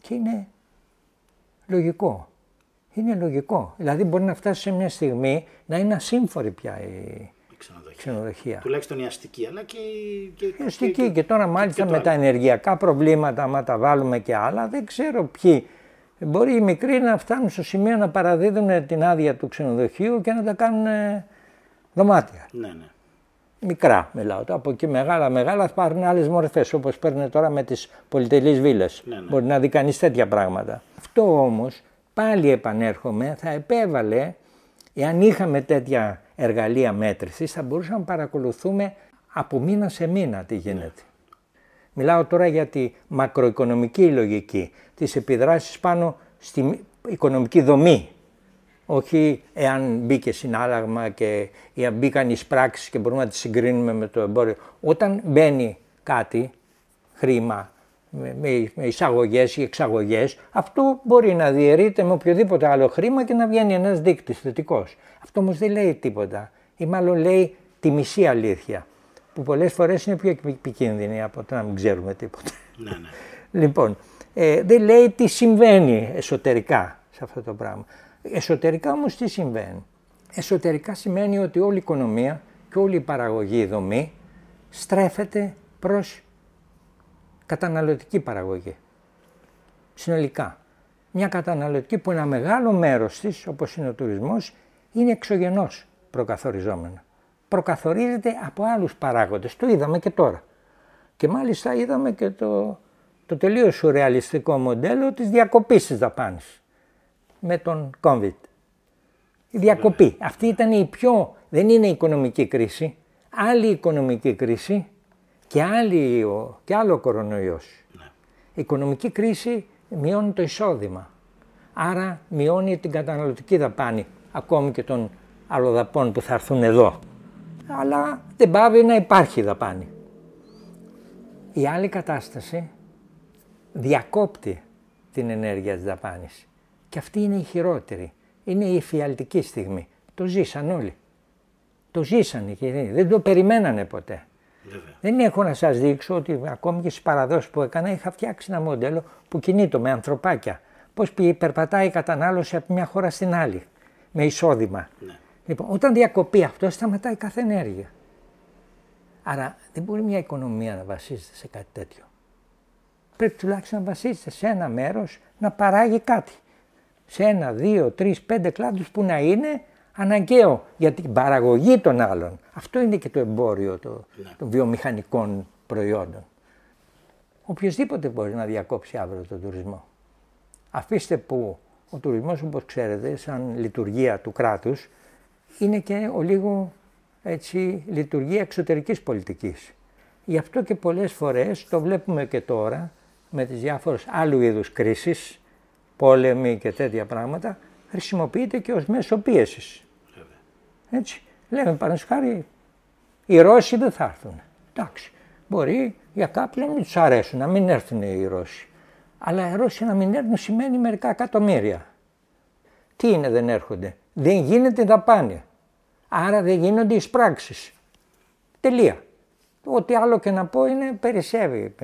Και είναι λογικό. Είναι λογικό. Δηλαδή μπορεί να φτάσει σε μια στιγμή να είναι ασύμφορη πια η, ξενοδοχεία. ξενοδοχεία. Τουλάχιστον η αστική, αλλά και η, και, η αστική. Και, και, τώρα μάλιστα με τα ενεργειακά προβλήματα, άμα τα βάλουμε και άλλα, δεν ξέρω ποιοι. Μπορεί οι μικροί να φτάνουν στο σημείο να παραδίδουν την άδεια του ξενοδοχείου και να τα κάνουν δωμάτια. Ναι, ναι. Μικρά μιλάω. Από εκεί μεγάλα, μεγάλα θα πάρουν άλλες μορφές όπως παίρνουν τώρα με τις πολυτελείς βίλες. Ναι, ναι. Μπορεί να δει κανείς τέτοια πράγματα. Αυτό όμως πάλι επανέρχομαι, θα επέβαλε, εάν είχαμε τέτοια εργαλεία μέτρησης, θα μπορούσαμε να παρακολουθούμε από μήνα σε μήνα τι γίνεται. Ναι. Μιλάω τώρα για τη μακροοικονομική λογική, τις επιδράσεις πάνω στη οικονομική δομή όχι εάν μπήκε συνάλλαγμα και ή αν μπήκαν οι πράξεις και μπορούμε να τις συγκρίνουμε με το εμπόριο. Όταν μπαίνει κάτι, χρήμα, με, με εισαγωγές ή εξαγωγές, αυτό μπορεί να διαιρείται με οποιοδήποτε άλλο χρήμα και να βγαίνει ένας δείκτης θετικός. Αυτό όμως δεν λέει τίποτα ή μάλλον λέει τη μισή αλήθεια που πολλές φορές είναι πιο επικίνδυνη από το να μην ξέρουμε τίποτα. Ναι, ναι. Λοιπόν, ε, δεν λέει τι συμβαίνει εσωτερικά σε αυτό το πράγμα. Εσωτερικά όμως τι συμβαίνει; Εσωτερικά σημαίνει ότι όλη η οικονομία και όλη η παραγωγή δομή στρέφεται προς καταναλωτική παραγωγή. Συνολικά. Μια καταναλωτική που ένα μεγάλο μέρος της, όπως είναι ο τουρισμός, είναι εξωγενός προκαθοριζόμενο. Προκαθορίζεται από άλλους παράγοντες. Το είδαμε και τώρα. Και μάλιστα είδαμε και το, το τελείως σουρεαλιστικό μοντέλο της διακοπής της δαπάνης με τον COVID. Η διακοπή. Αυτή ήταν η πιο, δεν είναι οικονομική κρίση, άλλη οικονομική κρίση και, άλλη, και άλλο κορονοϊός. Ναι. Η οικονομική κρίση μειώνει το εισόδημα. Άρα μειώνει την καταναλωτική δαπάνη, ακόμη και των αλλοδαπών που θα έρθουν εδώ. Αλλά δεν πάβει να υπάρχει δαπάνη. Η άλλη κατάσταση διακόπτει την ενέργεια της δαπάνης. Και αυτή είναι η χειρότερη. Είναι η εφιαλτική στιγμή. Το ζήσαν όλοι. Το ζήσαν και δεν το περιμένανε ποτέ. Βέβαια. Δεν έχω να σας δείξω ότι ακόμη και στις παραδόσεις που έκανα είχα φτιάξει ένα μοντέλο που κινείται με ανθρωπάκια. Πώς περπατάει η κατανάλωση από μια χώρα στην άλλη. με εισόδημα. Ναι. Λοιπόν, όταν διακοπεί αυτό, σταματάει κάθε ενέργεια. Άρα δεν μπορεί μια οικονομία να βασίζεται σε κάτι τέτοιο. Πρέπει τουλάχιστον να βασίζεται σε ένα μέρος να παράγει κάτι. Σε ένα, δύο, τρεις, πέντε κλάδους που να είναι αναγκαίο για την παραγωγή των άλλων. Αυτό είναι και το εμπόριο το, Ναι. των βιομηχανικών προϊόντων. Οποιοςδήποτε μπορεί να διακόψει αύριο τον τουρισμό. Αφήστε που ο τουρισμός όπως ξέρετε σαν λειτουργία του κράτους είναι και ο λίγο έτσι, λειτουργία εξωτερικής πολιτικής. Γι' αυτό και πολλές φορές το βλέπουμε και τώρα με τις διάφορες άλλου είδους κρίσεις, πόλεμοι και τέτοια πράγματα, χρησιμοποιείται και ως μέσο πίεσης. Βέβαια. Έτσι. Λέμε παραδείγματος χάρη, οι Ρώσοι δεν θα έρθουν. Εντάξει. Μπορεί για κάποιους να μην τους αρέσουν, να μην έρθουν οι Ρώσοι. Αλλά οι Ρώσοι να μην έρθουν σημαίνει μερικά εκατομμύρια. Τι είναι δεν έρχονται; Δεν γίνεται δαπάνη. Άρα δεν γίνονται οι πράξεις. Τελεία. Ό,τι άλλο και να πω είναι περισσεύει.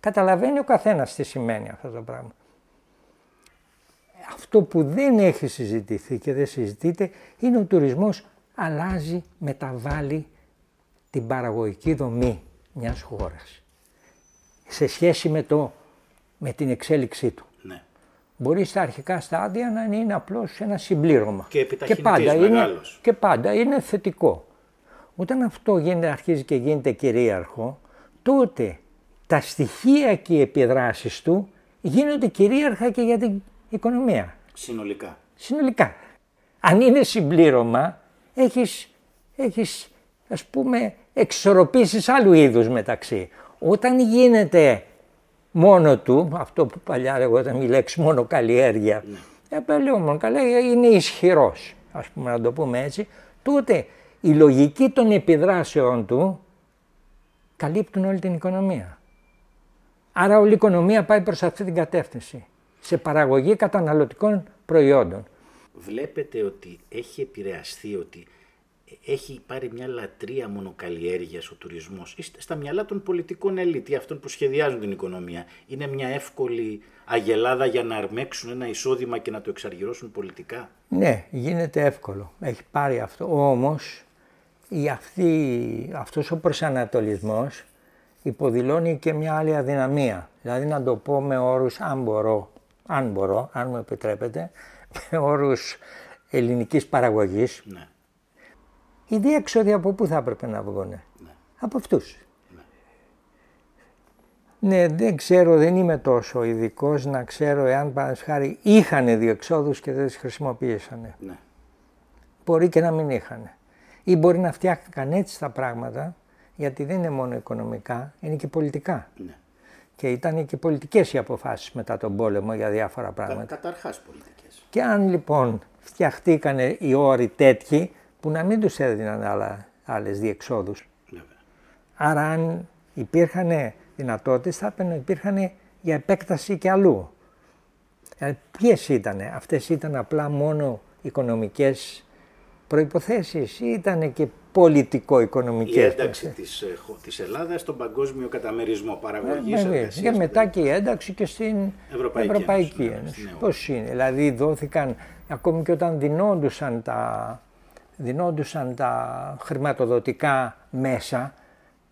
Καταλαβαίνει ο καθένας τι σημαίνει αυτό το πράγμα. Αυτό που δεν έχει συζητηθεί και δεν συζητείται είναι ο τουρισμός αλλάζει, μεταβάλλει την παραγωγική δομή μιας χώρας σε σχέση με, το, με την εξέλιξή του. Ναι. Μπορεί στα αρχικά στάδια να είναι απλώς ένα συμπλήρωμα. Και επιταχυντής είναι, μεγάλος. και πάντα είναι θετικό. Όταν αυτό γίνεται, αρχίζει και γίνεται κυρίαρχο, τότε τα στοιχεία και οι επιδράσεις του γίνονται κυρίαρχα και για την οικονομία. Συνολικά. Συνολικά. Αν είναι συμπλήρωμα, έχεις, έχεις ας πούμε εξορροπήσεις άλλου είδους μεταξύ. Όταν γίνεται μόνο του, αυτό που παλιά λεγόταν η λέξη μόνο καλλιέργεια, ναι. λέω μόνο καλλιέργεια είναι ισχυρός, ας πούμε να το πούμε έτσι, τότε η λογική των επιδράσεων του καλύπτουν όλη την οικονομία. Άρα όλη η οικονομία πάει προς αυτή την κατεύθυνση, σε παραγωγή καταναλωτικών προϊόντων. Βλέπετε ότι έχει επηρεαστεί, ότι έχει πάρει μια λατρεία μονοκαλλιέργειας ο τουρισμός ή στα μυαλά των πολιτικών ελίτ ή αυτών που σχεδιάζουν την οικονομία. Είναι μια εύκολη αγελάδα για να αρμέξουν ένα εισόδημα και να το εξαργυρώσουν πολιτικά; Ναι, γίνεται εύκολο. Έχει πάρει αυτό. Όμως η αυτή, αυτός ο προσανατολισμός υποδηλώνει και μια άλλη αδυναμία. Δηλαδή να το πω με όρους, αν μπορώ, αν μπορώ, αν μου επιτρέπετε, με όρους ελληνικής παραγωγής. Ναι. Οι διέξοδοι από πού θα έπρεπε να βγουν. Ναι. Από αυτούς. Ναι. δεν ξέρω, δεν είμαι τόσο ειδικός να ξέρω εάν παρασχάρη είχαν διεξόδους και δεν τις χρησιμοποίησαν. Ναι. Μπορεί και να μην είχαν. Ή μπορεί να φτιάχτηκαν έτσι τα πράγματα, γιατί δεν είναι μόνο οικονομικά, είναι και πολιτικά. ναι. Και ήταν και πολιτικές οι αποφάσεις μετά τον πόλεμο για διάφορα Κα, πράγματα. καταρχάς πολιτικές. Και αν λοιπόν φτιαχτήκαν οι όροι τέτοιοι που να μην τους έδιναν άλλα, άλλες διεξόδους. Βέβαια. Άρα αν υπήρχαν δυνατότητες θα έπρεπε να υπήρχαν για επέκταση και αλλού. Ε, ποιες ήταν, αυτές ήταν απλά μόνο οικονομικές προϋποθέσεις ή ήταν και Η πολιτικο-οικονομικές. ένταξη της, ε, χω- της Ελλάδας στον παγκόσμιο καταμερισμό παραγωγής Ε, βέβαια. εργασίας. Και μετά και η ένταξη και στην Ευρωπαϊκή Ευρωπαϊκή, Ένωση, ναι, Ένωση. ναι, Πώς είναι, δηλαδή δόθηκαν, ακόμη και όταν δινόντουσαν τα, δινόντουσαν τα χρηματοδοτικά μέσα,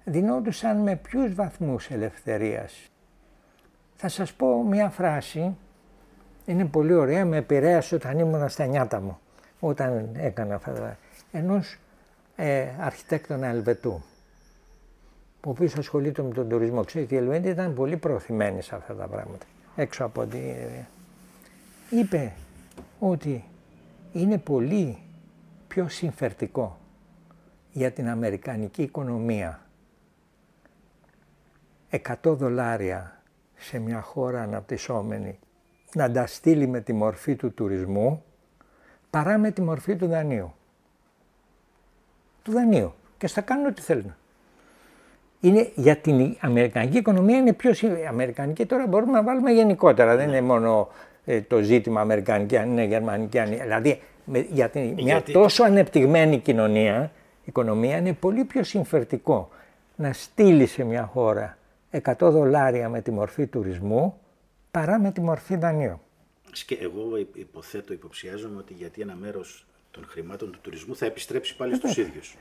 δινόντουσαν με ποιους βαθμούς ελευθερίας. Θα σας πω μια φράση, είναι πολύ ωραία, με επηρέασε όταν ήμουν στα νιάτα μου, όταν έκανα αυτά τα ενός ε, αρχιτέκτονα Ελβετού ο οποίο ασχολείται με τον τουρισμό. Ξέρετε, οι Ελβετοί ήταν πολύ προωθημένοι σε αυτά τα πράγματα. Έξω από την. Είπε ότι είναι πολύ πιο συμφερτικό για την Αμερικανική οικονομία 100 δολάρια σε μια χώρα αναπτυσσόμενη να τα στείλει με τη μορφή του τουρισμού παρά με τη μορφή του δανείου. Του δανείου. Και στα κάνουν ό,τι θέλουν είναι για την Αμερικανική οικονομία είναι πιο συ- η Αμερικανική τώρα μπορούμε να βάλουμε γενικότερα. Δεν είναι μόνο ε, το ζήτημα Αμερικανική, αν είναι Γερμανική. Αν είναι, δηλαδή με, για την, μια Γιατί- τόσο ανεπτυγμένη κοινωνία, οικονομία είναι πολύ πιο συμφερτικό να στείλει σε μια χώρα 100 δολάρια με τη μορφή τουρισμού παρά με τη μορφή δανείου. Εγώ υποθέτω, υποψιάζομαι ότι γιατί ένα μέρος των χρημάτων του τουρισμού θα επιστρέψει πάλι στους ίδιους.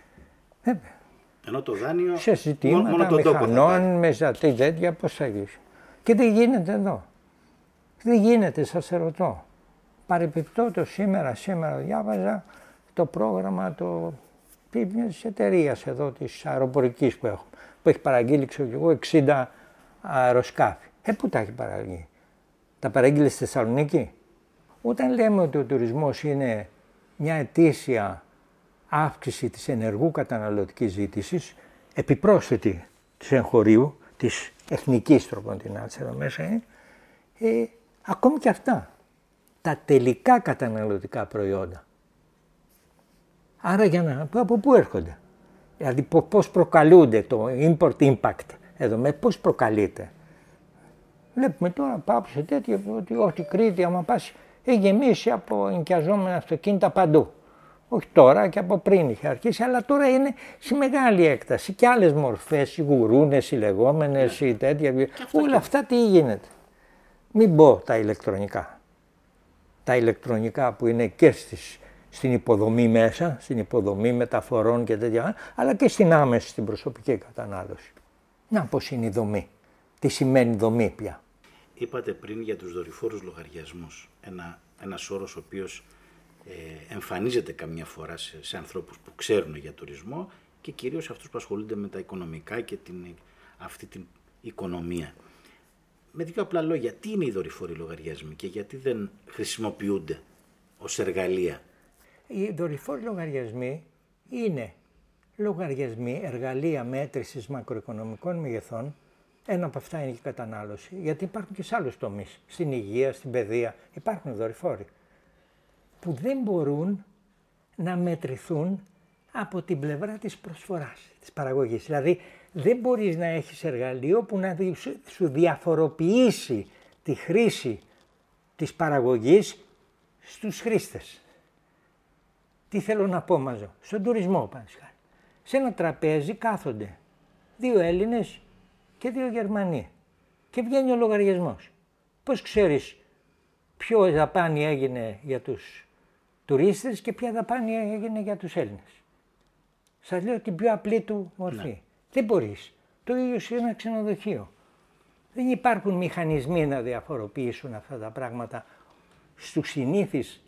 Βέβαια. Ενώ το δάνειο. Σε ζητήματα μόνο τον μηχανών, με ζατή τέτοια, πώς θα γίνεις. Και δεν γίνεται εδώ. Δεν γίνεται, σας ρωτώ. Παρεπιπτόντως σήμερα, σήμερα διάβαζα το πρόγραμμα το, μιας εταιρείας εδώ της αεροπορικής που έχουμε. Που έχει παραγγείλει, ξέρω εγώ, 60 αεροσκάφη. Ε, πού τα έχει παραγγείλει; Τα παραγγείλει στη Θεσσαλονίκη; Όταν λέμε ότι ο τουρισμός είναι μια ετήσια αύξηση της ενεργού καταναλωτικής ζήτησης, επιπρόσθετη της εγχωρίου, της εθνικής τροποντινάτης εδώ μέσα είναι, ε, ακόμη και αυτά, τα τελικά καταναλωτικά προϊόντα. Άρα για να από πού έρχονται; Δηλαδή πώς προκαλούνται το import impact εδώ με πώς προκαλείται; Βλέπουμε τώρα πάω σε τέτοια ότι όχι Κρήτη άμα πας έχει γεμίσει από ενοικιαζόμενα αυτοκίνητα παντού. Όχι τώρα και από πριν είχε αρχίσει, αλλά τώρα είναι σε μεγάλη έκταση. Και άλλες μορφές, οι γουρούνες, οι λεγόμενες, ναι. οι τέτοια. Όλα αυτά τι γίνεται. Μην πω τα ηλεκτρονικά. Τα ηλεκτρονικά που είναι και στις, στην υποδομή μέσα, στην υποδομή μεταφορών και τέτοια, αλλά και στην άμεση, στην προσωπική κατανάλωση. Να πώς είναι η δομή. Τι σημαίνει δομή πια. Είπατε πριν για τους δορυφόρους λογαριασμούς. Ένα, ένας όρος ο οποίος ε, εμφανίζεται καμιά φορά σε, σε ανθρώπους που ξέρουν για τουρισμό και κυρίως αυτούς που ασχολούνται με τα οικονομικά και την, αυτή την οικονομία. Με δύο απλά λόγια, τι είναι οι δορυφόροι λογαριασμοί και γιατί δεν χρησιμοποιούνται ως εργαλεία; Οι δορυφόροι λογαριασμοί είναι λογαριασμοί, εργαλεία μέτρησης μακροοικονομικών μεγεθών. Ένα από αυτά είναι η κατανάλωση, γιατί υπάρχουν και σε άλλους τομείς. Στην υγεία, στην παιδεία υπάρχουν δορυφόροι που δεν μπορούν να μετρηθούν από την πλευρά της προσφοράς, της παραγωγής. Δηλαδή δεν μπορείς να έχεις εργαλείο που να σου διαφοροποιήσει τη χρήση της παραγωγής στους χρήστες. Τι θέλω να πω μαζό; Στον τουρισμό πάνω Σε ένα τραπέζι κάθονται δύο Έλληνες και δύο Γερμανοί και βγαίνει ο λογαριασμός. Πώς ξέρεις ποιο δαπάνη έγινε για τους τουρίστες και ποια δαπάνη έγινε για τους Έλληνες. Σας λέω την πιο απλή του μορφή. Ναι. Δεν μπορείς. Το ίδιο σε ένα ξενοδοχείο. Δεν υπάρχουν μηχανισμοί να διαφοροποιήσουν αυτά τα πράγματα στους συνήθεις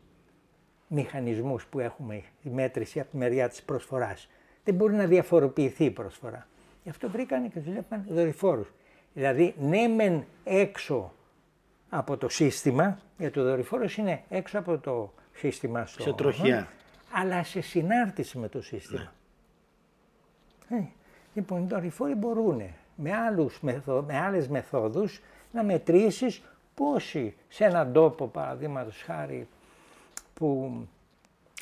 μηχανισμούς που έχουμε η μέτρηση από τη μεριά της προσφοράς. Δεν μπορεί να διαφοροποιηθεί η προσφορά. Γι' αυτό βρήκανε και τους βλέπαν δορυφόρους. Δηλαδή, ναι μεν έξω από το σύστημα, γιατί ο δορυφόρος είναι έξω από το σύστημα στο Σε τροχιά. αλλά σε συνάρτηση με το σύστημα. Ναι. Ε, λοιπόν, οι δορυφόροι μπορούν με, άλλους, με άλλες μεθόδους να μετρήσεις πόσοι σε έναν τόπο, παραδείγματος χάρη, που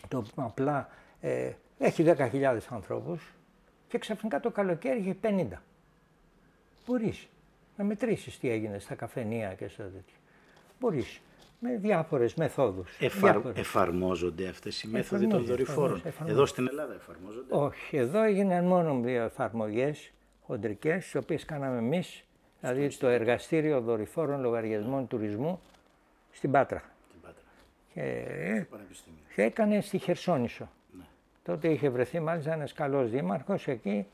το απλά ε, έχει 10.000 ανθρώπους και ξαφνικά το καλοκαίρι έχει 50. Μπορείς να μετρήσεις τι έγινε στα καφενεία και στα τέτοια. Μπορείς με διάφορες μεθόδους. Εφαρμόζονται αυτές οι μέθοδοι των δορυφόρων. Εδώ στην Ελλάδα εφαρμόζονται; Όχι, εδώ έγιναν μόνο δύο εφαρμογές χοντρικές, τις οποίες κάναμε εμείς, δηλαδή το εργαστήριο δορυφόρων λογαριασμών τουρισμού στην Πάτρα. Στην Πάτρα. Και, και έκανε στη Χερσόνησο. Ναι. Τότε είχε βρεθεί μάλιστα ένας καλός δήμαρχος εκεί,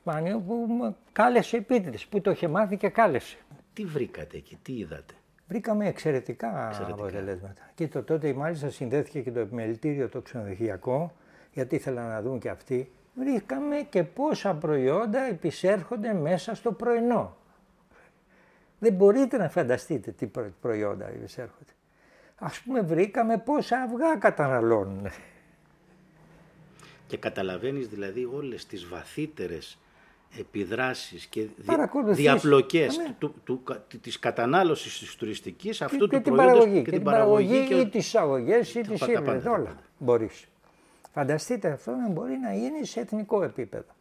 Σπάνιο, που κάλεσε επίτηδες, που το είχε μάθει και κάλεσε. Τι βρήκατε εκεί, τι είδατε; Βρήκαμε εξαιρετικά, εξαιρετικά. αποτελέσματα. Και το τότε μάλιστα συνδέθηκε και το επιμελητήριο το ξενοδοχειακό, γιατί ήθελαν να δουν και αυτοί. Βρήκαμε και πόσα προϊόντα επισέρχονται μέσα στο πρωινό. Δεν μπορείτε να φανταστείτε τι προϊόντα επισέρχονται. Ας πούμε βρήκαμε πόσα αυγά καταναλώνουν. Και καταλαβαίνεις δηλαδή όλες τις βαθύτερες επιδράσεις και διαπλοκές ναι. του, του, της κατανάλωσης της τουριστικής αυτού και, του την παραγωγή, και, την παραγωγή, και, ή τις εισαγωγές ή τις ύλες, όλα μπορείς. Φανταστείτε αυτό να μπορεί να γίνει σε εθνικό επίπεδο.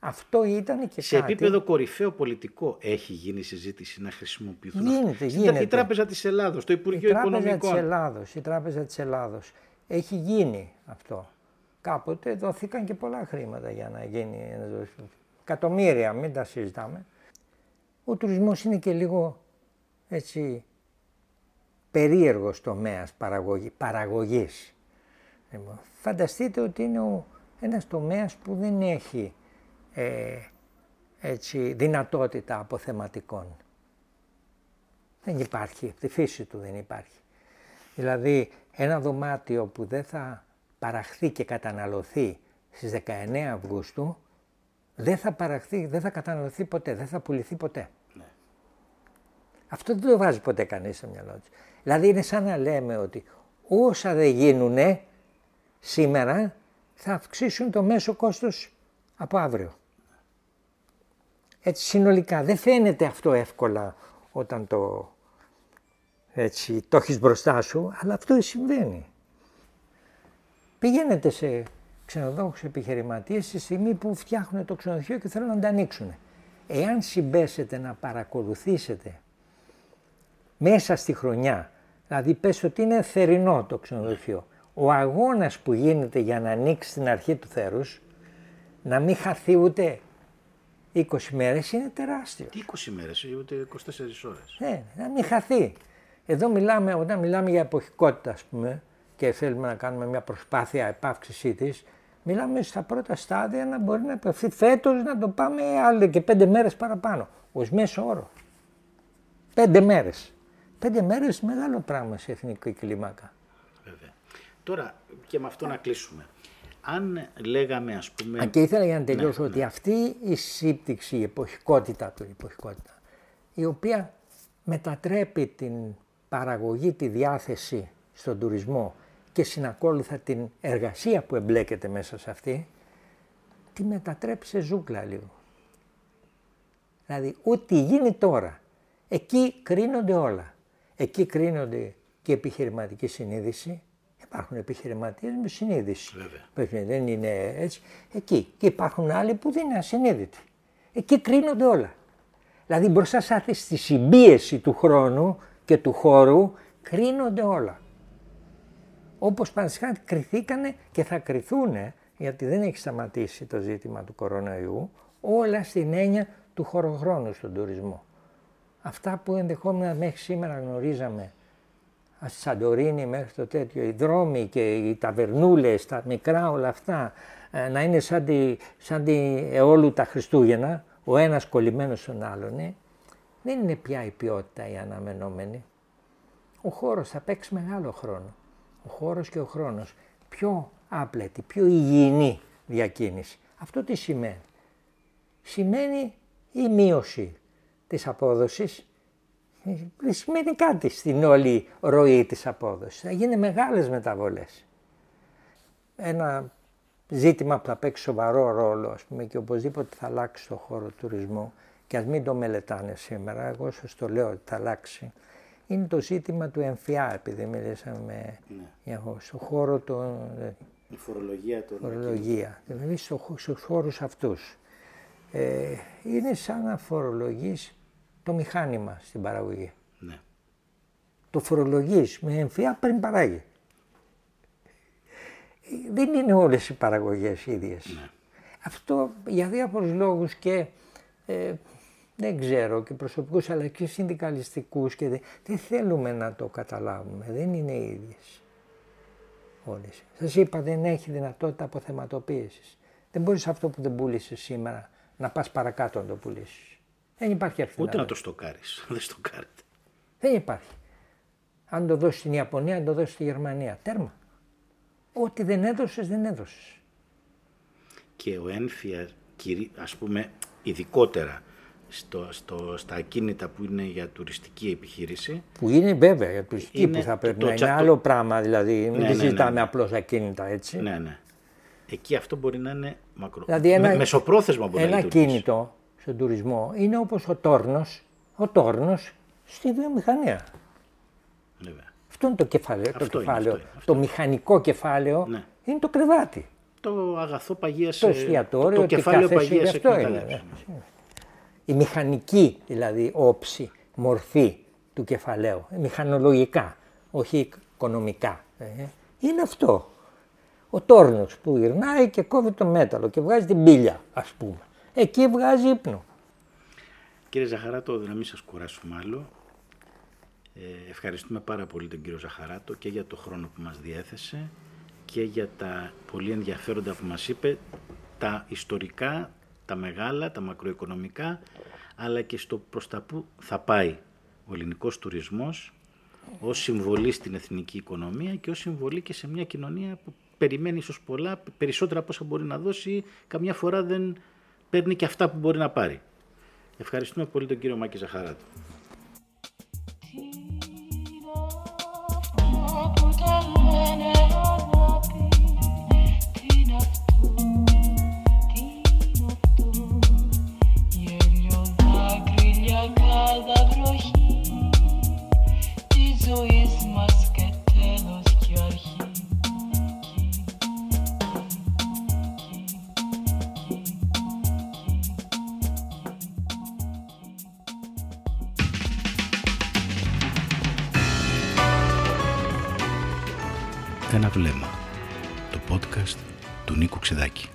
Αυτό ήταν και σε κάτι... επίπεδο κορυφαίο πολιτικό έχει γίνει συζήτηση να χρησιμοποιηθούν γίνεται, γίνεται. Η Τράπεζα της Ελλάδος, το Υπουργείο η Οικονομικών. Της Ελλάδος, η Τράπεζα της Ελλάδος. Έχει γίνει αυτό. Κάποτε δόθηκαν και πολλά χρήματα για να γίνει εκατομμύρια, μην τα συζητάμε. Ο τουρισμός είναι και λίγο έτσι περίεργος τομέας παραγωγή, παραγωγής. Λοιπόν, φανταστείτε ότι είναι ο, ένας τομέας που δεν έχει ε, έτσι, δυνατότητα αποθεματικών. Δεν υπάρχει, τη φύση του δεν υπάρχει. Δηλαδή ένα δωμάτιο που δεν θα παραχθεί και καταναλωθεί στις 19 Αυγούστου δεν θα παραχθεί, δεν θα καταναλωθεί ποτέ, δεν θα πουληθεί ποτέ. Ναι. Αυτό δεν το βάζει ποτέ κανείς στο μυαλό του. Δηλαδή είναι σαν να λέμε ότι όσα δεν γίνουν σήμερα θα αυξήσουν το μέσο κόστος από αύριο. Έτσι συνολικά δεν φαίνεται αυτό εύκολα όταν το, έτσι, το έχεις μπροστά σου, αλλά αυτό συμβαίνει. Πηγαίνετε σε ξενοδόχους επιχειρηματίες στη στιγμή που φτιάχνουν το ξενοδοχείο και θέλουν να τα ανοίξουν. Εάν συμπέσετε να παρακολουθήσετε μέσα στη χρονιά, δηλαδή πες ότι είναι θερινό το ξενοδοχείο, ο αγώνας που γίνεται για να ανοίξει την αρχή του θέρους, να μην χαθεί ούτε 20 μέρες είναι τεράστιο. Τι 20 μέρες, ούτε 24 ώρες. Ναι, να μην χαθεί. Εδώ μιλάμε, όταν μιλάμε για εποχικότητα, ας πούμε, και θέλουμε να κάνουμε μια προσπάθεια επάυξησή της, μιλάμε στα πρώτα στάδια να μπορεί να επευθεί φέτος να το πάμε άλλο και πέντε μέρες παραπάνω. Ω μέσο όρο. Πέντε μέρες. Πέντε μέρες μεγάλο πράγμα σε εθνική κλίμακα. Βέβαια. Τώρα και με αυτό να κλείσουμε. Αν λέγαμε ας πούμε... Α, και ήθελα για να τελειώσω ναι, ότι ναι. αυτή η σύμπτυξη, η εποχικότητα του, η εποχικότητα, η οποία μετατρέπει την παραγωγή, τη διάθεση στον τουρισμό και συνακόλουθα την εργασία που εμπλέκεται μέσα σε αυτή, τη μετατρέπει σε ζούγκλα λίγο. Δηλαδή, ό,τι γίνει τώρα, εκεί κρίνονται όλα. Εκεί κρίνονται και η επιχειρηματική συνείδηση. Υπάρχουν επιχειρηματίες με συνείδηση. Βέβαια. Δεν είναι έτσι. Εκεί. Και υπάρχουν άλλοι που δεν είναι ασυνείδητοι. Εκεί κρίνονται όλα. Δηλαδή μπροστά στη συμπίεση του χρόνου και του χώρου κρίνονται όλα όπως παραδείγματος κρυθήκανε και θα κρυθούν, γιατί δεν έχει σταματήσει το ζήτημα του κορονοϊού, όλα στην έννοια του χωροχρόνου στον τουρισμό. Αυτά που ενδεχόμενα μέχρι σήμερα γνωρίζαμε, στη Σαντορίνη μέχρι το τέτοιο, οι δρόμοι και οι ταβερνούλες, τα μικρά όλα αυτά, ε, να είναι σαν τη, σαν τη εόλου τα Χριστούγεννα, ο ένας κολλημένος στον άλλον, ε, δεν είναι πια η ποιότητα η αναμενόμενη. Ο χώρος θα παίξει μεγάλο χρόνο ο χώρος και ο χρόνος πιο άπλετη, πιο υγιεινή διακίνηση. Αυτό τι σημαίνει; Σημαίνει η μείωση της απόδοσης, ε, σημαίνει κάτι στην όλη ροή της απόδοσης. Θα γίνει μεγάλες μεταβολές. Ένα ζήτημα που θα παίξει σοβαρό ρόλο ας πούμε, και οπωσδήποτε θα αλλάξει το χώρο τουρισμού και ας μην το μελετάνε σήμερα, εγώ σας το λέω ότι θα αλλάξει, είναι το ζήτημα του εμφυά, επειδή μιλήσαμε ναι. για στο χώρο των... Η φορολογία των... Φορολογία, δηλαδή στους χώρους αυτούς. Ε, είναι σαν να φορολογείς το μηχάνημα στην παραγωγή. Ναι. Το φορολογείς με εμφυά πριν παράγει. Δεν είναι όλες οι παραγωγές ίδιες. Ναι. Αυτό για διάφορους λόγους και ε, δεν ξέρω και προσωπικούς αλλά και συνδικαλιστικούς και δεν, δεν θέλουμε να το καταλάβουμε. Δεν είναι οι ίδιες. Όλες. Σας είπα, δεν έχει δυνατότητα αποθεματοποίησης. Δεν μπορείς αυτό που δεν πούλησε σήμερα να πας παρακάτω να το πουλήσεις. Δεν υπάρχει αυτή. Ούτε να το στοκάρεις. Δεν στοκάρετε. Δεν υπάρχει. Αν το δώσεις στην Ιαπωνία, αν το δώσεις στη Γερμανία. Τέρμα. Ό,τι δεν έδωσες, δεν έδωσες. Και ο ένφια, ας πούμε, ειδικότερα στο, στο, στα ακίνητα που είναι για τουριστική επιχείρηση. Που είναι βέβαια για τουριστική είναι, που θα πρέπει το, να είναι άλλο πράγμα δηλαδή. Ναι, μην ναι, συζητάμε ναι, ναι. απλώς ακίνητα έτσι. Ναι, ναι. Εκεί αυτό μπορεί να είναι μακρό. Δηλαδή ένα, Με, μεσοπρόθεσμα μπορεί ένα να Ένα κίνητο στον τουρισμό είναι όπως ο τόρνος, ο τόρνος στη βιομηχανία. Βέβαια. Αυτό είναι το κεφάλαιο. Αυτό το, κεφάλαιο. Είναι, αυτό, το μηχανικό κεφάλαιο ναι. είναι το κρεβάτι. Το αγαθό παγίας, το εστιατόριο, το, το κεφάλαιο παγίας αυτό είναι. Ναι η μηχανική δηλαδή όψη, μορφή του κεφαλαίου, μηχανολογικά, όχι οικονομικά. Ε, είναι αυτό. Ο τόρνος που γυρνάει και κόβει το μέταλλο και βγάζει την πύλια, ας πούμε. Εκεί βγάζει ύπνο. Κύριε Ζαχαράτο, να μην σας κουράσουμε άλλο. Ε, ευχαριστούμε πάρα πολύ τον κύριο Ζαχαράτο και για το χρόνο που μας διέθεσε και για τα πολύ ενδιαφέροντα που μας είπε, τα ιστορικά, τα μεγάλα, τα μακροοικονομικά, αλλά και στο προς τα που θα πάει ο ελληνικός τουρισμός ως συμβολή στην εθνική οικονομία και ως συμβολή και σε μια κοινωνία που περιμένει ίσως πολλά, περισσότερα από όσα μπορεί να δώσει, καμιά φορά δεν παίρνει και αυτά που μπορεί να πάρει. Ευχαριστούμε πολύ τον κύριο Μάκη Ζαχαράτου. Βλέμμα. Το podcast του Νίκου Ξεδάκη.